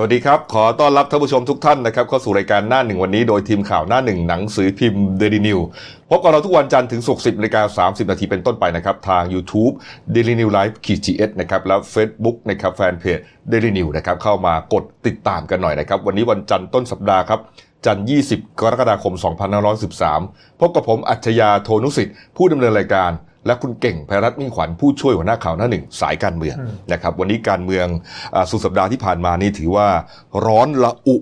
สวัสดีครับ ขอต้อนรับท่านผู้ชมทุกท่านนะครับเข้าสู่รายการหน้าหนึ่งวันนี้โดยทีมข่าวหน้าหนึ่งหนังสือพิมพ์เดลินิวพบกับเราทุกวันจันทร์ถึงศุกร์สิบนาฬิกาสามสิบนาทีเป็นต้นไปนะครับ ทาง YouTube Daily New Life ขีดจีเอสนะครับ แล้ว Facebook นะครับแฟนเพจ Daily New นะครับ เข้ามากดติดตามกันหน่อยนะครับ วันนี้วันจันทร์ต้นสัปดาห์ครับจันทร์20 กรกฎาคม 2513 พบกับผมอัจฉริยะโทนุสิทธิ์ ผู้ดำเนินรายการ และคุณเก่งไพรัตน์มิ่งขวัญผู้ช่วยหัวหน้าข่าวหน้าหนึ่งสายการเมืองนะครับ วันนี้การเมืองอาสุดสัปดาห์ที่ผ่านมานี่ถือว่าร้อนระอุ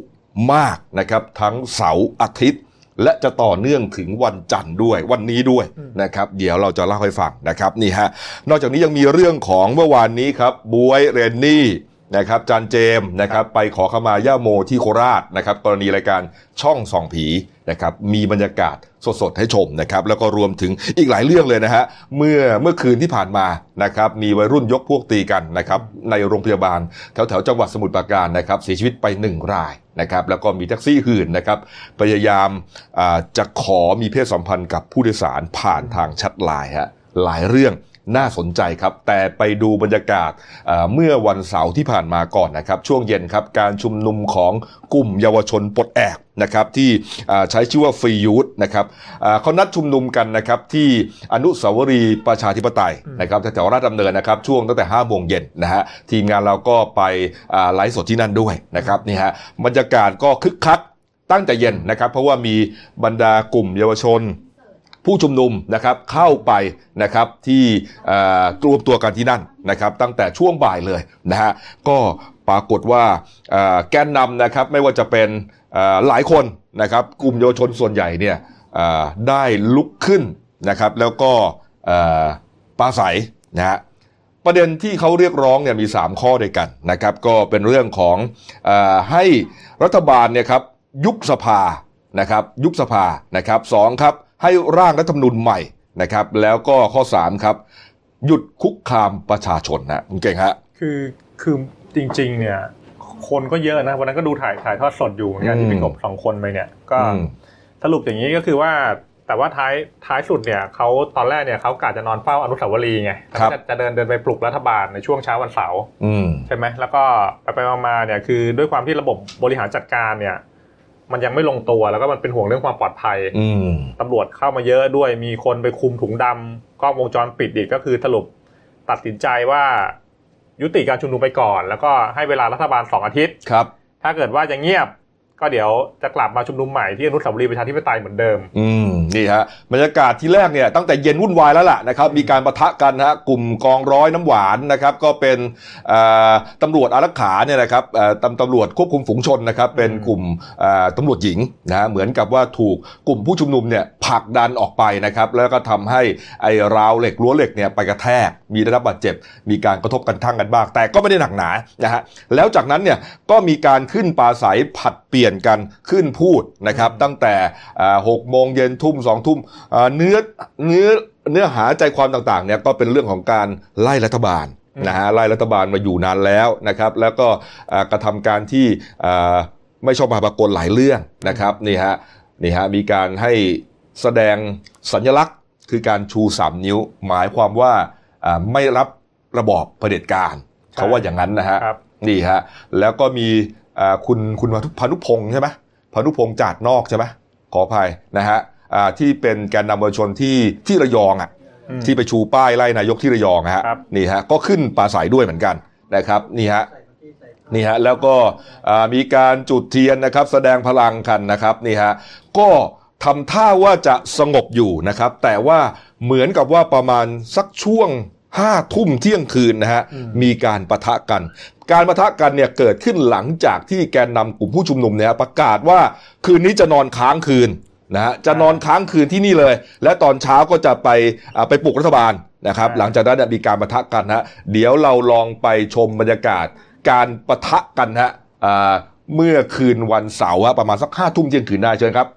มากนะครับ ทั้งเสาร์อาทิตย์ และจะต่อเนื่องถึงวันจันทร์ด้วยวันนี้ด้วยนะครับ เดี๋ยวเราจะเล่าให้ฟังนะครับนี่ฮะนอกจากนี้ยังมีเรื่องของเมื่อวานนี้ครับบวยเรนนี่ นะครับจันเจมส์นะครับไปขอขมาย่าโมที่โคราชนะครับกรณีรายการช่องส่องผีนะครับมีบรรยากาศสดๆ ให้ชมนะครับแล้วก็รวมถึงอีกหลายเรื่องเลยนะฮะเมื่อเมื่อคืนที่ผ่านมานะครับมีวัยรุ่นยกพวกตีกันนะครับในโรงพยาบาลแถวแถวๆจังหวัดสมุทรปราการนะครับเสียชีวิตไปหนึ่งรายนะครับแล้วก็มีแท็กซี่หื่นนะครับพยายามอ่าจะขอมีเพศสัมพันธ์กับผู้โดยสารผ่านทางแชัดไลน์ฮะหลายเรื่อง น่าสนใจครับ แต่ไปดูบรรยากาศเมื่อวันเสาร์ที่ผ่านมาก่อนนะครับ ช่วงเย็นครับ การชุมนุมของกลุ่มเยาวชนปลดแอกนะครับที่ใช้ชื่อว่าฟรียูธนะครับเขานัดชุมนุมกันนะครับที่อนุสาวรีย์ประชาธิปไตยนะครับแถวราชดำเนินนะครับช่วงตั้งแต่5โมงเย็นนะฮะทีมงานเราก็ไปไลฟ์สดที่นั่นด้วยนะครับนี่ฮะบรรยากาศก็คึกคักตั้งแต่เย็นนะครับ เพราะว่ามีบรรดากลุ่มเยาวชน ผู้ชุมนุมนะครับเข้าไปนะครับที่เอ่อรวมตัวกันที่นั่นนะครับตั้งแต่ช่วงบ่ายเลยนะฮะก็ปรากฏว่าแกนนำนะครับไม่ว่าจะเป็นหลายคนนะครับกลุ่มเยาวชนส่วนใหญ่เนี่ยได้ลุกขึ้นนะครับแล้วก็ปราศัยนะฮะประเด็นที่เขาเรียกร้องเนี่ยมี 3 ข้อด้วยกันนะครับก็เป็นเรื่องของอให้รัฐบาลเนี่ยครับยุบสภานะครับยุบสภานะครับสองครับ ให้ร่างรัฐธรรมนูญใหม่นะครับ แล้วก็ข้อ 3 ครับ หยุดคุกคามประชาชนนะคุณเก่งฮะคือคือจริง ๆ เนี่ยคนก็เยอะนะวันนั้นก็ดูถ่ายถ่ายทอดสดอยู่เหมือนกันอืมที่พี่กบสองคนไปเนี่ยก็อืมสรุปอย่างนี้ก็คือว่าแต่ว่าท้ายท้ายสุดเนี่ยเขาตอนแรกเนี่ยเขากะจะนอนเฝ้าอนุสาวรีย์ไงครับจะจะเดินเดินไปปลุกรัฐบาลในช่วงเช้าวันเสาร์อืมใช่ไหมแล้วก็ไปไปๆมาๆเนี่ยคือด้วยความที่ระบบบริหารจัดการเนี่ย มันยังไม่ลงตัวแล้วก็มันเป็นห่วงเรื่องความปลอดภัยอืมตำรวจเข้ามาเยอะด้วยมีคนไปคุมถุงดำกล้องวงจรปิดอีกก็คือสรุปตัดสินใจว่ายุติการชุมนุมไปก่อน แล้วก็ให้เวลารัฐบาลสองอาทิตย์ครับ ถ้าเกิดว่ายังเงียบ ก็เดี๋ยวจะกลับมาชุมนุมใหม่ที่อนุสาวรีย์ประชาธิปไตยเหมือนเดิม อืมนี่ฮะบรรยากาศที่แรกเนี่ยตั้งแต่เย็นวุ่นวายแล้วล่ะนะครับ มีการประทะกันนะฮะกลุ่มกองร้อยน้ำหวานนะครับ ก็เป็นเอ่อตำรวจอารักขาเนี่ยนะครับเอ่อตำตำรวจควบคุมฝูงชนนะครับ เป็นกลุ่มเอ่อตำรวจหญิงนะฮะเหมือนกับว่าถูกกลุ่มผู้ชุมนุมเนี่ยผลักดันออกไปนะครับ แล้วก็ทำให้ไอ้ราวเหล็กรั้วเหล็กเนี่ยไปกระแทกมีได้รับบาดเจ็บ มีการกระทบกันทั่งกันบ้างแต่ก็ไม่ได้หนักหนานะฮะแล้วจากนั้นเนี่ยก็มีการขึ้นปราศัยผัดเปลี่ยนกันขึ้นพูดนะครับ ตั้งแต่อ่าหกโมงเย็นทุ่มสองทุ่มอ่าเนื้อเนื้อเนื้อหาใจความต่างๆเนี่ยก็เป็นเรื่องของการไล่รัฐบาลอืมนะฮะไล่รัฐบาลมาอยู่นานแล้วนะครับ แล้วก็อ่ากระทำการที่อ่าไม่ชอบมาปรากฏหลายเรื่องนะครับนี่ฮะนี่ฮะมีการให้แสดงสัญลักษณ์ คือการชูสามนิ้ว หมายความว่าอ่าไม่รับระบอบเผด็จการเขาว่าอย่างนั้นนะฮะครับนี่ฮะแล้วก็มีอ่า คุณคุณพานุพงศ์ใช่ไหมพานุพงศ์จาดนอกใช่ไหมขออภัยนะฮะอ่าที่เป็นแกนนำมวลชนที่ที่ระยองอะอืมที่ไปชูป้ายไล่นายกที่ระยองอะฮะครับนี่ฮะก็ขึ้นปราศัยด้วยเหมือนกันนะครับนี่ฮะนี่ฮะแล้วก็อ่ามีการจุดเทียนนะครับแสดงพลังกันนะครับนี่ฮะก็ทำท่าว่าจะสงบอยู่นะครับ แต่ว่าเหมือนกับว่าประมาณสักช่วง ห้าทุ่มเที่ยงคืนนะฮะมีการประทะกัน การประทะกันเนี่ยเกิดขึ้นหลังจากที่แกนนำกลุ่มผู้ชุมนุมเนี่ยประกาศว่าคืนนี้จะนอนค้างคืนนะฮะจะนอนค้างคืนที่นี่เลย และตอนเช้าก็จะไปอ่าไปปลุกรัฐบาลนะครับ หลังจากนั้นเนี่ยมีการประทะกันฮะเดี๋ยวเราลองไปชมบรรยากาศ การประทะกันฮะอ่าเมื่อคืนวันเสาร์ฮะประมาณสักห้าทุ่มเที่ยงคืนได้เชิญครับ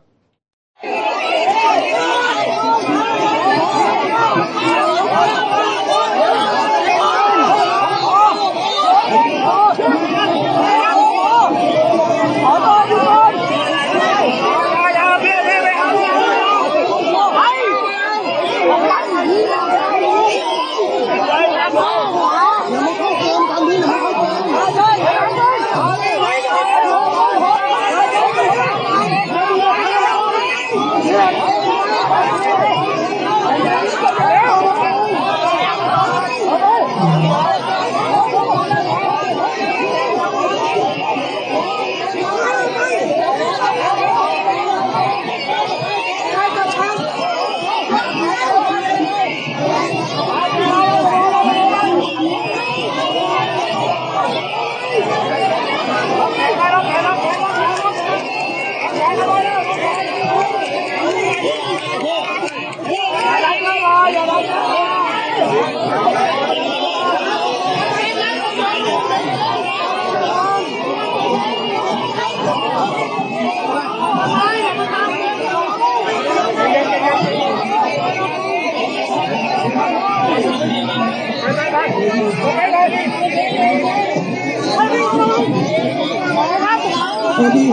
for me.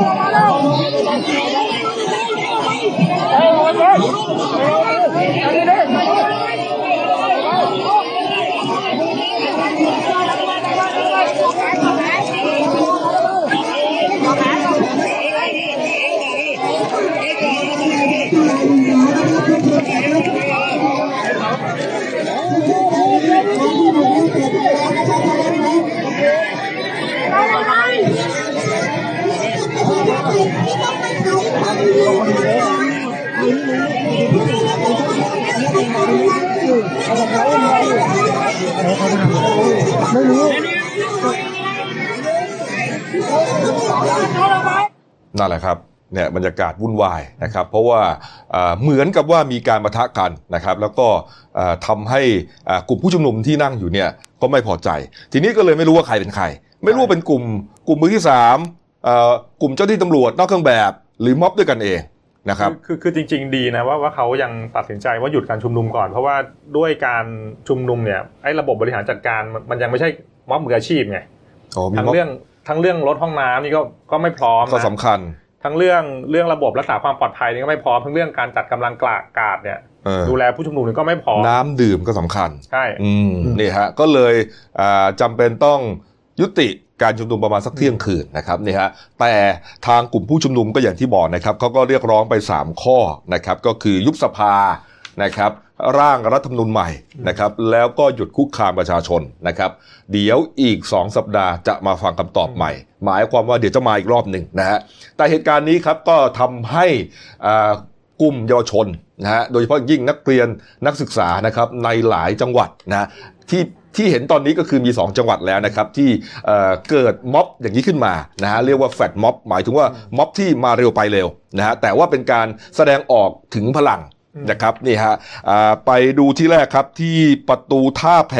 Hey, what's up? นั่นแหละครับเนี่ยบรรยากาศวุ่นวายนะครับเพราะว่าอ่าเหมือนกับว่ามีการประทะกันนะครับแล้วก็อ่าทำาให้อ่ากลุ่มผู้ชุมนุมที่นั่งอยู่เนี่ยก็ไม่พอใจ ทีนี้ก็เลยไม่รู้ว่าใครเป็นใคร ไม่รู้ว่าเป็นกลุ่มกลุ่มมือที่สามอ่ากลุ่มเจ้าที่ตำรวจนอกเครื่องแบบ หรือม็อบด้วยกันเองนะครับคือคือจริง ๆ ดีนะว่าว่าเขายังตัดสินใจว่าหยุดการชุมนุมก่อน เพราะว่าด้วยการชุมนุมเนี่ยไอ้ระบบบริหารจัดการมันมันยังไม่ใช่ม็อบมืออาชีพไงอ๋อมีทั้งม็อบเรื่อง ทั้งเรื่องรถห้องน้ำนี่ก็ก็ไม่พร้อมก็นะสำคัญ ทั้งเรื่องเรื่องระบบรักษาความปลอดภัยนี่ก็ไม่พร้อมทั้งเรื่องการจัดกำลังกลากาดเนี่ยเออดูแลผู้ชุมนุมนี่ก็ไม่พร้อมน้ำดื่มก็สำคัญใช่อืมนี่ฮะก็เลยอ่าจำเป็นต้องยุติการชุมนุมประมาณสักเที่ยงคืนนะครับนี่ฮะแต่ทางกลุ่มผู้ชุมนุมก็อย่างที่บอกนะครับเขาก็เรียกร้องไป 3 ข้อนะครับ ก็คือยุบสภานะครับ ร่างรัฐธรรมนูญใหม่นะครับแล้วก็หยุดคุกคามประชาชนนะครับ เดี๋ยวอีก 2 สัปดาห์จะมาฟังคำตอบใหม่ หมายความว่าเดี๋ยวจะมาอีกรอบหนึ่งนะฮะแต่เหตุการณ์นี้ครับก็ทำให้กลุ่มเยาวชนนะฮะโดยเฉพาะยิ่งนักเรียนนักศึกษานะครับในหลายจังหวัดนะที่ที่เห็นตอนนี้ก็คือมี 2 จังหวัดแล้วนะครับที่เเกิดม็อบอย่างนี้ขึ้นมานะฮะเรียกว่าแฟดม็อบหมายถึงว่าม็อบที่มาเร็วไปเร็วนะฮะแต่ว่าเป็นการแสดงออกถึงพลัง นะครับนี่ฮะไปดูที่แรกครับที่ประตูท่าแพ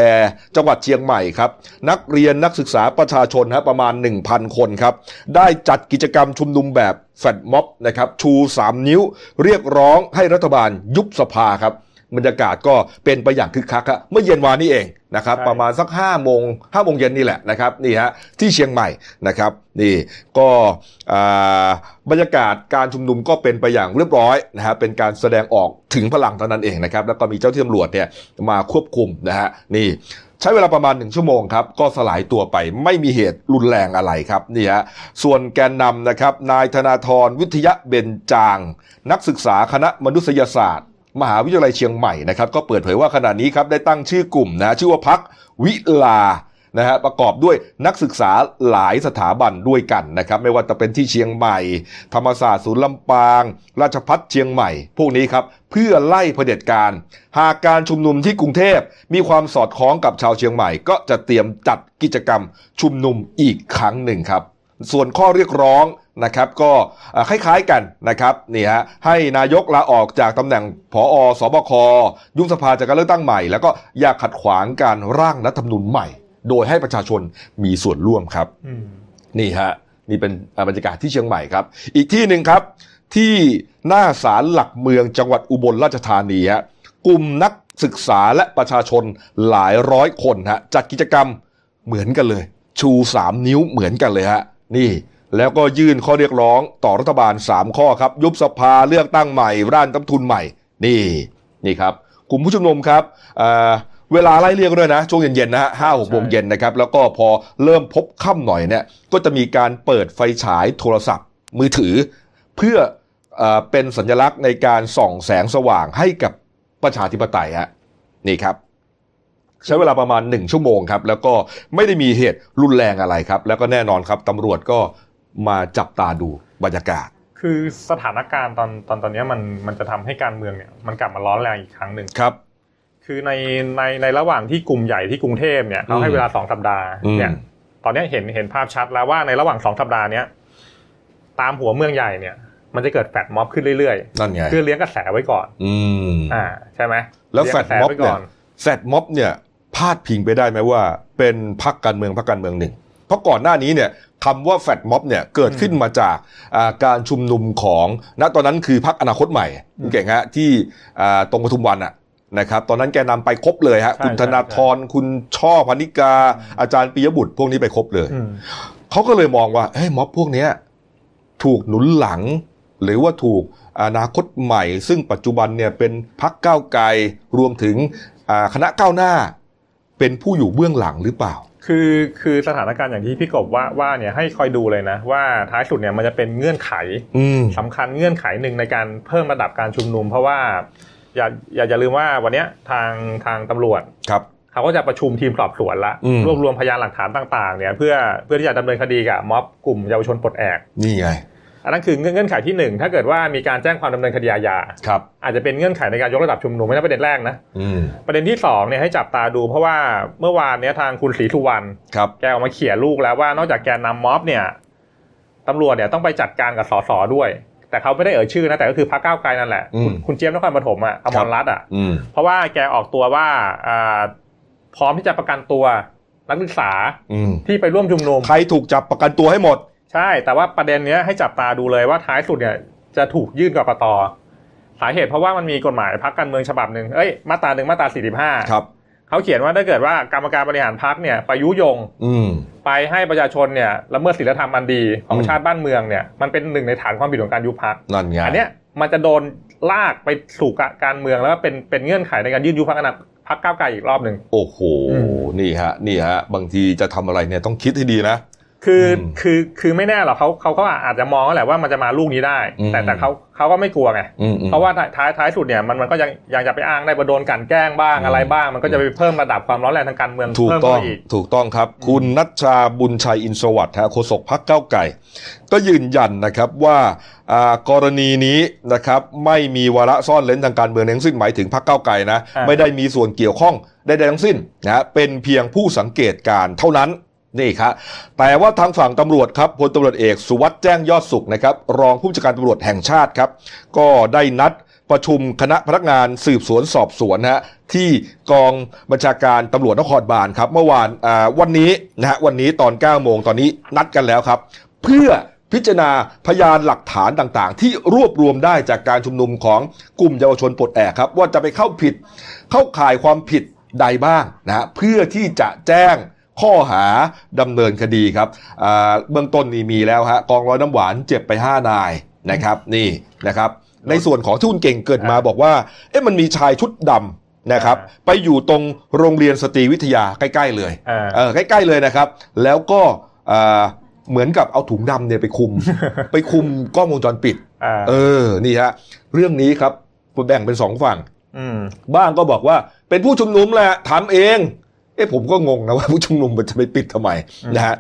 จังหวัดเชียงใหม่ครับ นักเรียนนักศึกษาประชาชนฮะประมาณ 1,000 คนครับ ได้จัดกิจกรรมชุมนุมแบบแฟดม็อบนะครับชู 3 นิ้ว เรียกร้องให้รัฐบาลยุบสภาครับ บรรยากาศก็เป็นไปอย่างคึกคักครับเมื่อเย็นวานนี้เองนะครับใช่ประมาณสัก5โมง5โมงเย็นนี่แหละนะครับนี่ฮะที่เชียงใหม่นะครับนี่ก็อ่าบรรยากาศการชุมนุมก็เป็นไปอย่างเรียบร้อยนะฮะเป็นการแสดงออกถึงพลังเท่านั้นเองนะครับแล้วก็มีเจ้าที่ตำรวจเนี่ยมาควบคุมนะฮะนี่ใช้เวลาประมาณหนึ่งชั่วโมงครับก็สลายตัวไปไม่มีเหตุรุนแรงอะไรครับนี่ฮะส่วนแกนนำนะครับนายธนาธรวิทยะเบญจาง นักศึกษาคณะมนุษยศาสตร์ มหาวิทยาลัยเชียงใหม่นะครับก็เปิดเผยว่าขณะนี้ครับได้ตั้งชื่อกลุ่มนะชื่อว่าพักวิลานะฮะประกอบด้วยนักศึกษาหลายสถาบันด้วยกันนะครับ ไม่ว่าจะเป็นที่เชียงใหม่ ธรรมศาสตร์ศูนย์ลำปาง ราชพัฒเชียงใหม่ พวกนี้ครับ เพื่อไล่เผด็จการ หากการชุมนุมที่กรุงเทพมีความสอดคล้องกับชาวเชียงใหม่ ก็จะเตรียมจัดกิจกรรมชุมนุมอีกครั้งหนึ่งครับ ส่วนข้อเรียกร้อง นะครับก็อ่าคล้ายๆกันนะครับนี่ฮะให้นายกลาออกจากตำแหน่งผอสบค ยุบสภาจากการเลือกตั้งใหม่ แล้วก็อย่าขัดขวางการร่างรัฐธรรมนูญใหม่ โดยให้ประชาชนมีส่วนร่วมครับอืมนี่ฮะนี่เป็นอ่าบรรยากาศที่เชียงใหม่ครับ อีกที่หนึ่งครับ ที่หน้าศาลหลักเมืองจังหวัดอุบลราชธานีฮะกลุ่มนักศึกษาและประชาชนหลายร้อยคนฮะจัดกิจกรรมเหมือนกันเลย ชู3นิ้วเหมือนกันเลยฮะนี่ แล้วก็ยื่นข้อเรียกร้องต่อรัฐบาล 3 ข้อครับ ยุบสภาเลือกตั้งใหม่ร่างรัฐธรรมนูญใหม่ นี่นี่ครับกลุ่มผู้ชุมนุมครับอ่าเวลาไล่เรียกด้วยนะ ช่วงเย็นๆนะฮะห้าหกโมงเย็นนะครับ แล้วก็พอเริ่มพบค่ำหน่อยเนี่ย ก็จะมีการเปิดไฟฉายโทรศัพท์ มือถือ เพื่อเออเป็นสัญลักษณ์ในการส่องแสงสว่างให้กับประชาธิปไตยฮะนี่ครับ ใช้เวลาประมาณหนึ่งชั่วโมงครับ แล้วก็ไม่ได้มีเหตุรุนแรงอะไรครับ แล้วก็แน่นอนครับตำรวจก็ มาจับตาดูบรรยากาศ คือสถานการณ์ตอนตอนตอนเนี้ยมันมันจะทำให้การเมืองเนี่ยมันกลับมาร้อนแรงอีกครั้งหนึ่งครับ คือในในในระหว่างที่กลุ่มใหญ่ที่กรุงเทพเนี่ยเขาให้อืมเวลาสองสัปดาห์อืมเนี่ยตอนเนี้ยเห็นเห็นภาพชัดแล้วว่าในระหว่างสองสัปดาห์เนี้ยตามหัวเมืองใหญ่เนี่ย มันจะเกิดแฟดม็อบขึ้นเรื่อยนั่นไงๆเพื่อเลี้ยงกระแสไว้ก่อน อืมอ่า ใช่ไหมแล้วเยงแฟกดระสม็อบไว้เนี่ก่ยแฟดม็อบเนี่ยพาดพิงไปได้ไหมว่า เป็นพักการเมืองพักการเมืองหนึ่ง เพราะก่อนหน้านี้เนี่ย คำว่าแฟดม็อบเนี่ยเกิดขึ้นมาจากอ่าการชุมนุมของณตอนนั้นคือพักอนาคตใหม่คุณเก่งฮะที่อ่าตรงปทุมวันอะนะครับตอนนั้นแกนำไปครบเลยฮะใช่คุณธนาธรคุณช่อพนิกา อาจารย์ปิยบุตรพวกนี้ไปครบเลยอืมเขาก็เลยมองว่าเฮ้ยม็อบพวกเนี้ยถูกหนุนหลัง หรือว่าถูกอนาคตใหม่ ซึ่งปัจจุบันเนี่ยเป็นพักก้าวไกลรวมถึงอ่าคณะก้าวหน้า เป็นผู้อยู่เบื้องหลังหรือเปล่า คือคือสถานการณ์อย่างที่พี่กบว่าว่าเนี่ยให้คอยดูเลยนะ ว่าท้ายสุดเนี่ยมันจะเป็นเงื่อนไขอืมสำคัญเงื่อนไขหนึ่งในการเพิ่มระดับการชุมนุม เพราะว่าอย่าอย่าอย่าลืมว่าวันเนี้ยทางทางตำรวจครับเขาก็จะประชุมทีมสอบสวนละอืมรวบรวมพยานหลักฐานต่าง ๆ เนี่ย เพื่อเพื่อที่จะดำเนินคดีกับม็อบกลุ่มเยาวชนปลดแอกนี่ไง อันนั้นคือเงื่อนเงื่อนไขที่หนึ่งถ้าเกิดว่ามีการแจ้งความดำเนินคดีอาญาครับ อาจจะเป็นเงื่อนไขในการยกระดับชุมนุมไม่ใช่ประเด็นแรกนะอืมประเด็นที่สองเนี่ยให้จับตาดู เพราะว่าเมื่อวานเนี้ยทางคุณศรีสุวรรณครับแกออกมาเขียนลูกแล้วว่านอกจากแกนนำม็อบเนี่ยตำรวจเนี่ยต้องไปจัดการกับสสด้วย แต่เขาไม่ได้เอ่ยชื่อนะแต่ก็คือพรรคก้าวไกลนั่นแหละอืมคุณคุณเจี๊ยบนครปฐมอะอมรรัตน์อะอืมเพราะว่าแกออกตัวว่าอ่าพร้อมที่จะประกันตัวนักศึกษาอืมที่ไปร่วมชุมนุมใครถูกจับประกันตัวให้หมด ใช่ แต่ว่าประเด็นเนี้ยให้จับตาดูเลยว่าท้ายสุดเนี่ยจะถูกยื่นกกตสาเหตุเพราะว่ามันมีกฎหมายพักการเมืองฉบับหนึ่งเอ้ย มาตราหนึ่งมาตราสี่สิบห้าครับเขาเขียนว่าถ้าเกิดว่ากรรมการบริหารพักเนี่ยไปยุยงอืมไปให้ประชาชนเนี่ยละเมิดศีลธรรมอันดีของอืมชาติบ้านเมืองเนี่ยมันเป็นหนึ่งในฐานความผิดของการยุบพักนั่นไงอันเนี้ยมันจะโดนลากไปสู่กะการเมืองแล้วก็เป็นเป็นเงื่อนไขในการยื่นยุบพักอนาพักก้าวไกลอีกรอบหนึ่งโอ้โหอืมนี่ฮะ นี่ฮะ บางทีจะทำอะไรเนี่ยต้องคิดให้ดีนะ คืออมคือคือไม่แน่หรอกเขาเขาก็อาจจะมองแหละว่ามันจะมาลูกนี้ได้อืมแต่แต่เขาเขาก็ไม่กลัวไงอืมอืมเพราะว่าท้ายท้ายท้ายสุดเนี่ยมันมันก็ยังยังจะไปอ้างได้ว่าโดนกลันแกล้งบ้างอืมอะไรบ้าง มันก็จะไปเพิ่มระดับความร้อนแรงทางการเมืองถูกเพิ่มต้อเข้างไปอีกถูกต้องครับ คุณนัชชาบุญชัยอินทร์สวัสดิ์ฮะโฆษกพักเก้าวไก่ ก็ยืนยันนะครับว่าอ่ากรณีนี้นะครับไม่มีวาระซ่อนเล้นทางการเมืองทั้งสิ้นหมายถึงพักเก้าวไก่นะอ่าไม่ได้มีส่วนเกี่ยวข้องใดๆทั้งสิ้นนะฮะเป็นเพียงผู้สังเกตการณ์เท่านั้น นี่ครับแต่ว่าทางฝั่งตำรวจครับพลตำรวจเอกสุวัสด์แจ้งยอดสุขนะครับ รองผู้บัญชาการตำรวจแห่งชาติครับ ก็ได้นัดประชุมคณะพนักงานสืบสวนสอบสวนนะฮะที่กองบัญชาการตำรวจนครบาลครับ เมื่อวานวันนี้นะฮะวันนี้ตอน9โมงตอนนี้นัดกันแล้วครับ เพื่อพิจารณาพยานหลักฐานต่างๆ ที่รวบรวมได้จากการชุมนุมของกลุ่มเยาวชนปลดแอกครับ ว่าจะไปเข้าผิด เข้าข่ายความผิดใดบ้างนะฮะเพื่อที่จะแจ้ง ข้อหาดำเนินคดีครับอ่าเบื้องต้นนี่มีแล้วฮะกองร้อยน้ำหวานเจ็บไป 5 นายนะครับนี่นะครับ ในส่วนของที่คุณเก่งเกิดมาบอกว่าเอ๊ะมันมีชายชุดดำนะครับไปอยู่ตรงโรงเรียนสตรีวิทยาใกล้ ๆ เลยอ่าเออใกล้ๆเลยนะครับ แล้วก็อ่าเหมือนกับเอาถุงดำเนี่ยไปคุม ไปคุมกล้องวงจรปิดอ่าเออนี่ฮะเรื่องนี้ครับแบ่งเป็นสองฝั่งอืมบ้างก็บอกว่าเป็นผู้ชุมนุมแหละทำเอง เอ๊ะผมก็งงนะว่าผู้ชุมนุมมันจะไปปิดทำไมอืมนะฮะ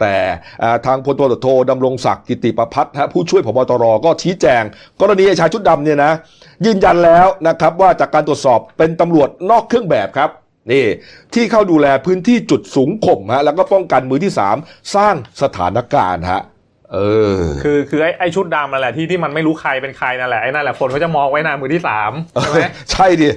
แต่อ่าทางพลตำรวจโทดำรงศักดิ์กิติประพัฒน์ฮะผู้ช่วยผบตรก็ชี้แจง กรณีไอ้ชายชุดดำเนี่ยนะยืนยันแล้วนะครับว่าจากการตรวจสอบเป็นตำรวจนอกเครื่องแบบครับนี่ที่เข้าดูแลพื้นที่จุดสูงข่มฮะแล้วก็ป้องกันมือที่สามสร้างสถานการณ์ฮะ เออ คือคือไอ้ไอ้ชุดดำนั่นแหละที่ที่มันไม่รู้ใครเป็นใครนั่นแหละไอ้นั่นแหละคนเขาจะมองไว้หนามือที่สามใช่ไหมใช่ดิ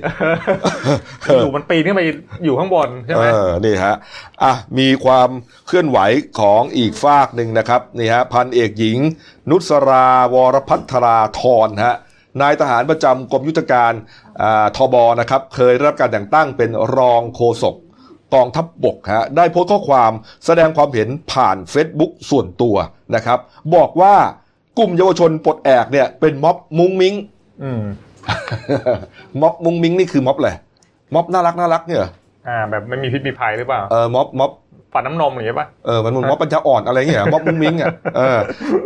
อยู่มันปีนขึ้นไปอยู่ข้างบนใช่ไหมเออนี่ฮะอะมีความเคลื่อนไหวของอีกฝากหนึ่งนะครับนี่ฮะพันเอกหญิง นุสราวรพัทราธรฮะนายทหารประจำกรมยุทธการอ่าทบนะครับ เคยได้รับการแต่งตั้งเป็นรองโฆษก กองทัพบบกฮะได้โพสต์ข้อความแสดงความเห็นผ่าน Facebook ส่วนตัวนะครับ บอกว่ากลุ่มเยาวชนปลดแอกเนี่ยเป็นม็อบมุ้งมิ้งอืมม็อบมุ้งมิ้งนี่คือม็อบอะไรม็อบน่ารักน่ารักเนี่ยเหรออ่าแบบไม่มีพิษมีภัยหรือเปล่าเออม็อบม็อบฝันน้ำนมอย่างเงี้ยป่ะเออมันเหมือนม็อบปัญญาอ่อนอะไรเงี้ยม็อบมุ้งมิ้งอะเออ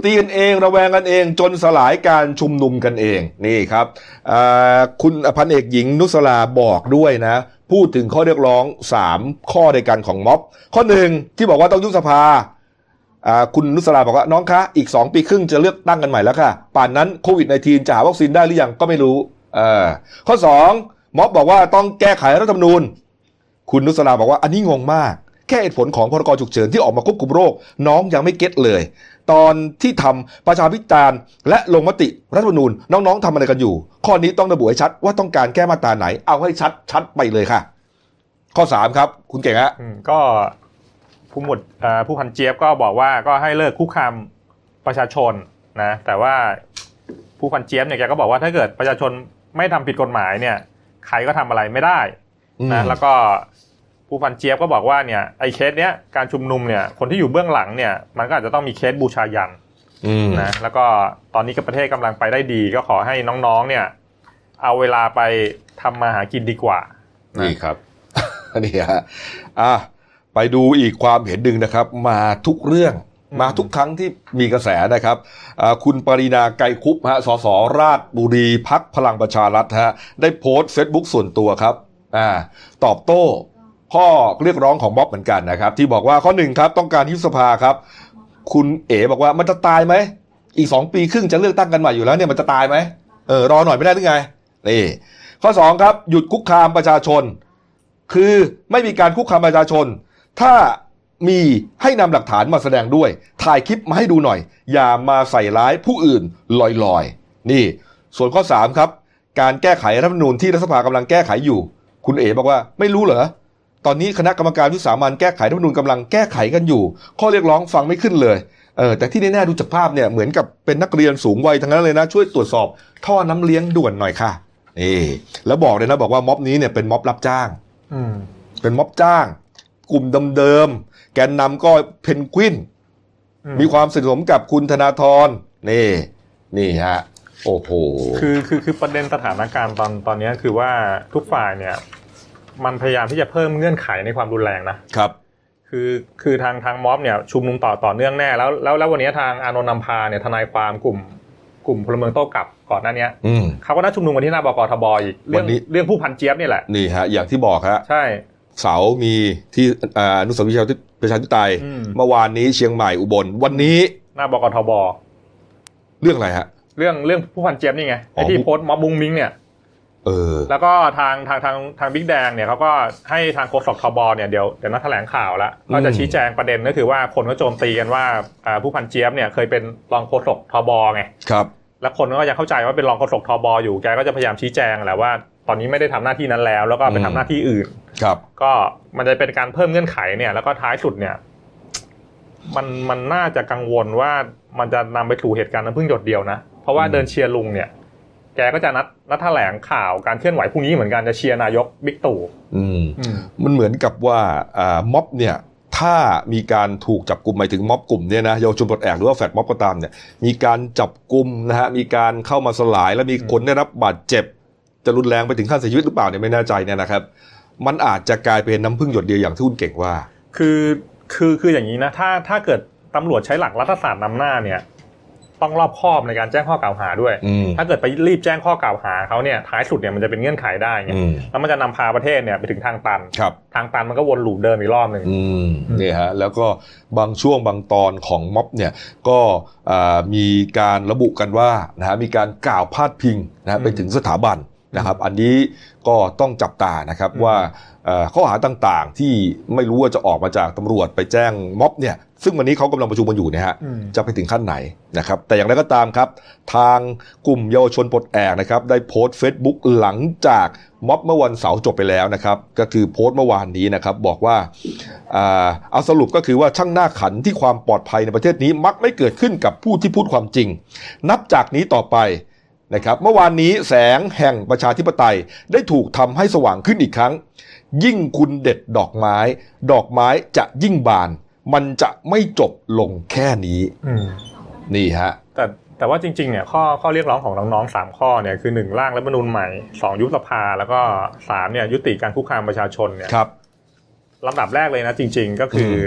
ตีกันเองระแวงกันเองจนสลายการชุมนุมกันเองนี่ครับอ่าคุณพันเอกหญิงนุสลาบอกด้วยนะ พูดถึงข้อเรียกร้อง 3 ข้อในการของม็อบ ข้อหนึ่งที่บอกว่าต้องยุบสภาคุณนุสลาบอกว่าน้องคะอีก 2 ปีครึ่งจะเลือกตั้งกันใหม่แล้วค่ะ ป่านนั้นโควิด -19 จะหาวัคซีนได้หรือยังก็ไม่รู้เออข้อ 2 ม็อบบอกว่าต้องแก้ไขรัฐธรรมนูญ คุณนุสลาบอกว่าอันนี้งงมาก แค่เหตุผลของพรกฉุกเฉินที่ออกมาควบคุมโรค น้องยังไม่เก็ตเลย ตอนที่ทำประชาพิจารณ์และลงมติรัฐธรรมนูญน้องๆทำอะไรกันอยู่ ข้อนี้ต้องระบุให้ชัดว่าต้องการแก้มาตราไหน เอาให้ชัดชัดไปเลยค่ะ ข้อ 3 ครับ คุณเก่งฮะอืมก็ผู้หมวดเอ่อผู้พันเจี๊ยบก็บอกว่าก็ให้เลิกคุกคามประชาชนนะแต่ว่าผู้พันเจี๊ยบเนี่ยแกก็บอกว่าถ้าเกิดประชาชนไม่ทำผิดกฎหมายเนี่ยใครก็ทำอะไรไม่ได้อืมนะแล้วก็ ผู้พันเจี๊ยบก็บอกว่าเนี่ยไอ้เคสเนี้ยการชุมนุมเนี่ยคนที่อยู่เบื้องหลังเนี่ยมันก็อาจจะต้องมีเคสบูชายันอืมนะแล้วก็ตอนนี้ก็ประเทศกำลังไปได้ดี ก็ขอให้น้องๆเนี่ย เอาเวลาไปทำมาหากินดีกว่านี่ครับนี่ฮะอะไปดูอีกความเห็นหนึ่งนะครับ มาทุกเรื่องอืมมาทุกครั้งที่มีกระแสนะครับอ่าคุณปรินาไกรคุปฮะสสราชบุรีพักพลังประชารัฐฮะได้โพสต์เฟซบุ๊กส่วนตัวครับอ่าตอบโต้ ข้อเรียกร้องของม็อบเหมือนกันนะครับ ที่บอกว่าข้อหนึ่งครับต้องการยุบสภาครับ คุณเอ๋บอกว่ามันจะตายไหมอีกสองปีครึ่งจะเลือกตั้งกันใหม่อยู่แล้วเนี่ยมันจะตายไหมเออรอหน่อยไม่ได้หรือไงนี่ข้อสองครับหยุดคุกคามประชาชน คือไม่มีการคุกคามประชาชน ถ้ามีให้นำหลักฐานมาแสดงด้วย ถ่ายคลิปมาให้ดูหน่อย อย่ามาใส่ร้ายผู้อื่นลอยๆ นี่ ส่วนข้อ 3 ครับ การแก้ไขรัฐธรรมนูญที่รัฐสภากำลังแก้ไขอยู่ คุณเอ๋บอกว่าไม่รู้เหรอ ตอนนี้คณะกรรมการวิสามันแก้ไขรัฐธรรมนูญกำลังแก้ไขกันอยู่ ข้อเรียกร้องฟังไม่ขึ้นเลยเออแต่ที่แน่ๆดูจากภาพเนี่ยเหมือนกับเป็นนักเรียนสูงวัยทั้งนั้นเลยนะ ช่วยตรวจสอบท่อน้ำเลี้ยงด่วนหน่อยค่ะนี่แล้วบอกเลยนะบอกว่าม็อบนี้เนี่ยเป็นม็อบรับจ้างอืมเป็นม็อบจ้าง กลุ่มเดิมๆแกนนำก็เพนกวินอืมีความสนิทสนมกับคุณธนาธรนี่นี่ฮะโอ้โหคือคือคือประเด็นสถานการณ์ตอนตอนเนี้ยคือว่าทุกฝ่ายเนี่ย มันพยายามที่จะเพิ่มเงื่อนไขในความรุนแรงนะครับ คือคือทางทางม็อบเนี่ยชุมนุมต่อต่อเนื่องแน่แล้วแล้วแล้ววันนี้ทางอานนท์นำพาเนี่ยทนายความกลุ่มกลุ่มพลเมืองโต้กลับก่อนหน้าเนี้ยอืมเขาก็นัดชุมนุมกันที่หน้าบกทบอีกเรื่องวันนี้เรื่องผู้พันเจี๊ยบนี่แหละนี่ฮะอย่างที่บอกฮะใช่เสาร์มีที่อ่าอนุสาวรีย์ประชาธิปไตยอืมเมื่อวานนี้เชียงใหม่อุบลวันนี้หน้าบกทบ เรื่องอะไรฮะ เรื่องเรื่องผู้พันเจี๊ยบนี่ไงอ๋อไอ้ที่โพสต์ม็อบมุงมิงเนี่ย เออแล้วก็ทางทางทางทางบิ๊กแดงเนี่ยเขาก็ให้ทางโฆษกทบเนี่ยเดี๋ยวเดี๋ยวนัดแถลงข่าวแล้วอืมก็จะชี้แจงประเด็นก็คือว่าคนก็โจมตีกันว่าอ่าผู้พันเจี๊ยบเนี่ยเคยเป็นรองโฆษกทบไงครับแล้วคนก็ยังเข้าใจว่าเป็นรองโฆษกทบอยู่แกก็จะพยายามชี้แจงแหละว่าตอนนี้ไม่ได้ทำหน้าที่นั้นแล้ว แล้วก็ไปอืมทำหน้าที่อื่น ครับ ก็มันจะเป็นการเพิ่มเงื่อนไขเนี่ย แล้วก็ท้ายสุดเนี่ย มันมันน่าจะกังวลว่ามันจะนำไปสู่เหตุการณ์น้ำพึ่งหยดเดียวนะ เพราะว่าอืมเดินเชียร์ลุงเนี่ย แกก็จะนัดนัดแถลงข่าวการเคลื่อนไหวพรุ่งนี้เหมือนกันจะเชียร์นายกบิ๊กตู่อืมอืมมันเหมือนกับว่าอ่าม็อบเนี่ยถ้ามีการถูกจับกลุ่มหมายถึงม็อบกลุ่มเนี่ยนะเยาวชนปลดแอกหรือว่าแฟดม็อบก็ตามเนี่ยมีการจับกลุ่มนะฮะมีการเข้ามาสลาย แล้วมีคนได้รับบาดเจ็บ จะรุนแรงไปถึงขั้นเสียชีวิตหรือเปล่าเนี่ยไม่แน่ใจเนี่ยนะครับ มันอาจจะกลายเป็นน้ำพึ่งหยดเดียวอย่างที่คุณเก่งว่า คือคือคืออย่างนี้นะถ้าถ้าเกิดตำรวจใช้หลักรัฐศาสตร์นำหน้าเนี่ย ต้องรอบคอบในการแจ้งข้อกล่าวหาด้วยอืมถ้าเกิดไปรีบแจ้งข้อกล่าวหาเขาเนี่ยท้ายสุดเนี่ยมันจะเป็นเงื่อนไขได้ไงอืมแล้วมันจะนำพาประเทศเนี่ยไปถึงทางตันครับทางตันมันก็วนลูปเดิมอีกรอบหนึ่งอืมนี่ฮะแล้วก็บางช่วงบางตอนของม็อบเนี่ยก็อ่ามีการระบุกันว่านะฮะมีการกล่าวพาดพิงนะฮะไปถึงสถาบัน นะครับอันนี้ก็ต้องจับตานะครับอืมว่าเอ่อข้อหาต่างๆ ที่ไม่รู้ว่าจะออกมาจากตำรวจไปแจ้งม็อบเนี่ยซึ่งวันนี้เขากำลังประชุมกันอยู่เนะฮะอืมจะไปถึงขั้นไหนนะครับแต่อย่างไรก็ตามครับ ทางกลุ่มเยาวชนปลดแอกนะครับได้โพสต์ Facebook หลังจากม็อบเมื่อวันเสาร์จบไปแล้วนะครับก็คือโพสต์เมื่อวานนี้นะครับบอกว่าอ่าเอาสรุปก็คือว่าช่างหน้าขันที่ความปลอดภัยในประเทศนี้มักไม่เกิดขึ้นกับผู้ที่พูดความจริง นับจากนี้ต่อไป นะครับเมื่อวานนี้แสงแห่งประชาธิปไตยได้ถูกทำให้สว่างขึ้นอีกครั้ง ยิ่งคุณเด็ดดอกไม้ ดอกไม้จะยิ่งบาน มันจะไม่จบลงแค่นี้อืมนี่ฮะ แต่แต่ว่าจริงๆเนี่ยข้อข้อเรียกร้องของน้องๆสามข้อเนี่ยคือหนึ่งร่างรัฐธรรมนูญใหม่สองยุบสภา แล้วก็สามเนี่ยยุติการคุกคามประชาชนเนี่ยครับลำดับแรกเลยนะจริง ๆ ก็คืออ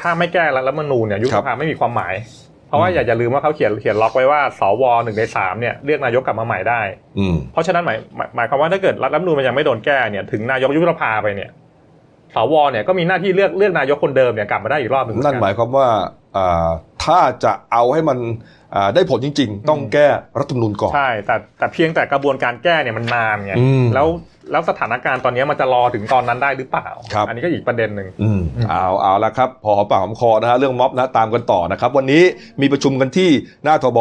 ถ้าไม่แก้รัฐธรรมนูญเนี่ยยุบครัสบภาไม่มีความหมาย เพราะว่าอืมอย่าอย่าลืมว่าเขาเขียนเขียนล็อกไว้ว่าสวหนึ่งในสามเนี่ยเรียกนายกกลับมาใหม่ได้ อืมเพราะฉะนั้นหมายหมายหมายความว่าถ้าเกิดรัฐธรรมนูญมันยังไม่โดนแก้เนี่ยถึงนายกยุบสภาไปเนี่ยสวเนี่ยก็มีหน้าที่เลือกเลือกนายกคนเดิมเนี่ยกลับมาได้อีกรอบหนึ่งนั่นหมายความว่าอ่าถ้าจะเอาให้มันอ่าได้ผลจริง ๆ ต้องแก้รัฐธรรมนูญก่อนใช่แต่แต่เพียงแต่กระบวนการแก้เนี่ยมันนานไงอืมแล้ว แล้วสถานการณ์ตอนนี้มันจะรอถึงตอนนั้นได้หรือเปล่าครับอันนี้ก็อีกประเด็นหนึ่งอืมอืมเอาเอาละครับ พอหอมปากหอมคอนะฮะเรื่องม็อบนะตามกันต่อนะครับ วันนี้มีประชุมกันที่หน้าทบ